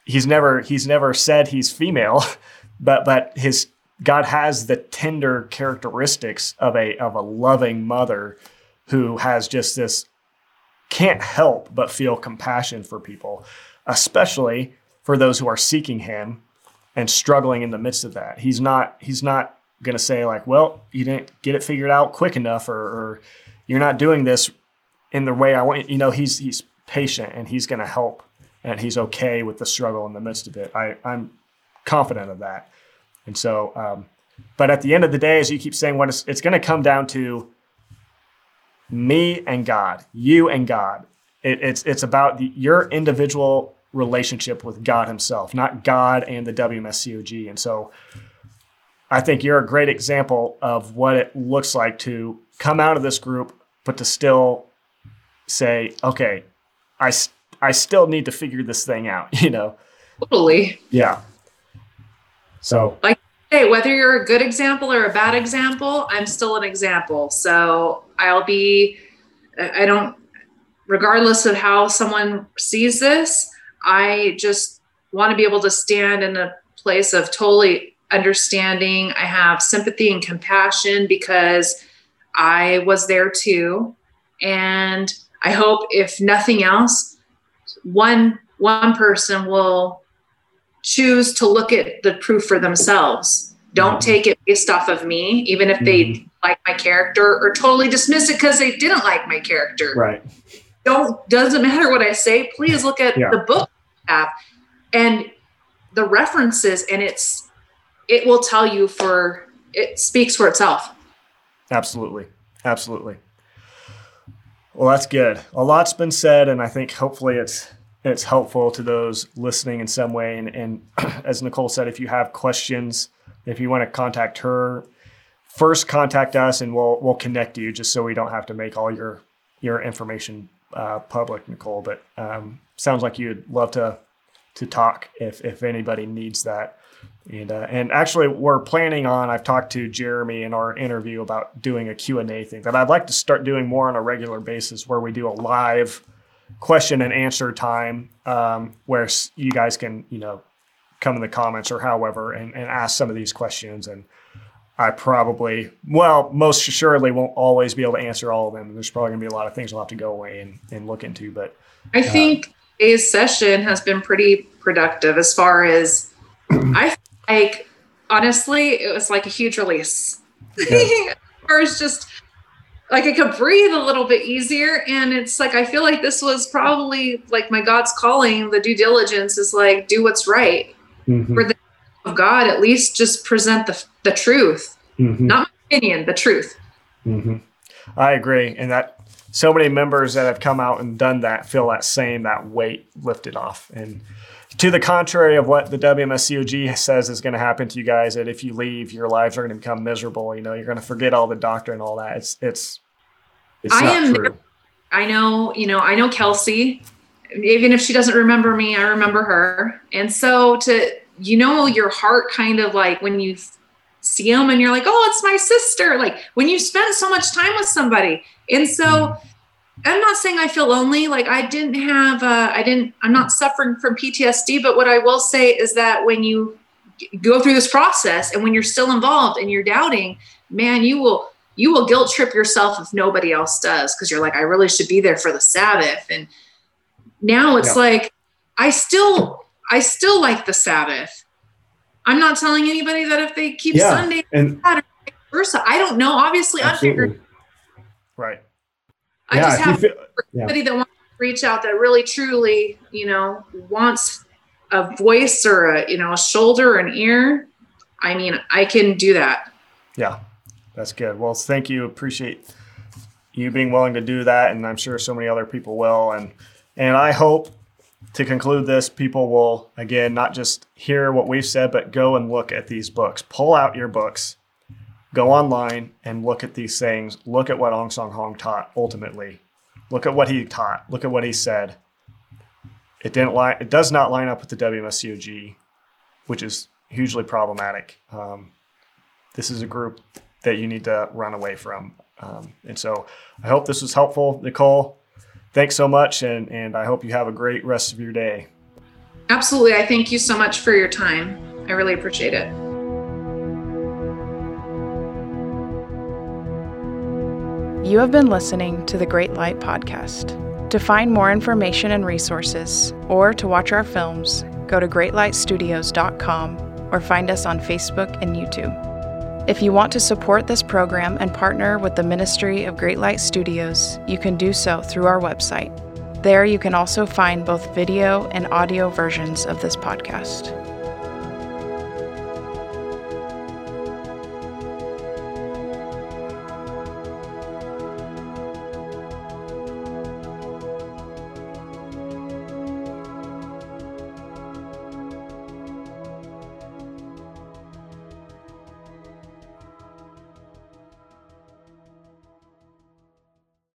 he's never he's never said he's female, <laughs> but but his God has the tender characteristics of a of a loving mother who has just this can't help but feel compassion for people, especially for those who are seeking him and struggling in the midst of that. He's not he's not going to say like, "Well, you didn't get it figured out quick enough or, or you're not doing this in the way I want. You know, he's he's patient and he's going to help, and he's okay with the struggle in the midst of it. I I'm confident of that, and so. Um, but at the end of the day, as you keep saying, what it's, it's going to come down to me and God, you and God. It, it's it's about the, your individual relationship with God Himself, not God and the WMSCOG. And so, I think you're a great example of what it looks like to come out of this group, but to still say, okay, I I still need to figure this thing out. <laughs> You know. Totally. Yeah. So. Like hey, whether you're a good example or a bad example, I'm still an example. So I'll be, I don't, regardless of how someone sees this, I just want to be able to stand in a place of totally understanding. I have sympathy and compassion because I was there too. And I hope if nothing else, one one person will choose to look at the proof for themselves. Don't mm-hmm. take it based off of me, even if they mm-hmm. like my character, or totally dismiss it because they didn't like my character. Right. Don't doesn't matter what I say. Please look at yeah. the book have and the references, and it's it will tell you for it speaks for itself. Absolutely, absolutely. Well, that's good. A lot's been said, and I think hopefully it's it's helpful to those listening in some way. And, and <clears throat> as Nicole said, if you have questions, if you want to contact her, first contact us and we'll we'll connect you just so we don't have to make all your your information uh, public, Nicole. But um, sounds like you'd love to to talk if if anybody needs that. And uh, and actually, we're planning on. I've talked to Jeremy in our interview about doing a Q and A thing that I'd like to start doing more on a regular basis, where we do a live question and answer time um, where you guys can, you know, come in the comments or however and, and ask some of these questions. And I probably, well, most assuredly won't always be able to answer all of them. There's probably going to be a lot of things I'll have to go away and, and look into. But I uh, think today's session has been pretty productive as far as <clears throat> I like, honestly, it was like a huge release. <laughs> As far as just like I could breathe a little bit easier. And it's like I feel like this was probably like my God's calling. The due diligence is like do what's right mm-hmm. for the of God. At least just present the the truth, mm-hmm. not my opinion, the truth. Mm-hmm. I agree, and that so many members that have come out and done that feel that same that weight lifted off and to the contrary of what the WMSCOG says is going to happen to you guys, that if you leave, your lives are going to become miserable. You know, you're going to forget all the doctor and all that. It's it's it's I not am, true. I know, you know, I know Kelsey. Even if she doesn't remember me, I remember her. And so to you know, your heart kind of like when you see them and you're like, oh, it's my sister. Like when you spend so much time with somebody, and so. Mm I'm not saying I feel lonely. Like I didn't have, uh, I didn't, I'm not suffering from PTSD. But what I will say is that when you go through this process and when you're still involved and you're doubting, man, you will, you will guilt trip yourself if nobody else does. Cause you're like, I really should be there for the Sabbath. And now it's yeah. like, I still, I still like the Sabbath. I'm not telling anybody that if they keep yeah. Sunday and Saturday, versa. I don't know. Obviously, Absolutely. Right. I yeah, just have feel, somebody yeah. that wants to reach out that really truly, you know, wants a voice or a, you know, a shoulder or an ear. I mean, I can do that. Yeah, that's good. Well, thank you. Appreciate you being willing to do that. And I'm sure so many other people will. And, and I hope to conclude this, people will, again, not just hear what we've said, but go and look at these books. Pull out your books go online and look at these things. Look at what Ahn Sahng-hong taught ultimately. Look at what he taught. Look at what he said. It didn't line. It does not line up with the WMSCOG, which is hugely problematic. Um, this is a group that you need to run away from. Um, and so I hope this was helpful, Nicole. Thanks so much, and, and I hope you have a great rest of your day. Absolutely. I thank you so much for your time. I really appreciate it. You have been listening to the Great Light Podcast. To find more information and resources, or to watch our films, go to greatlightstudios.com or find us on Facebook and YouTube. If you want to support this program and partner with the Ministry of Great Light Studios, you can do so through our website. There, you can also find both video and audio versions of this podcast.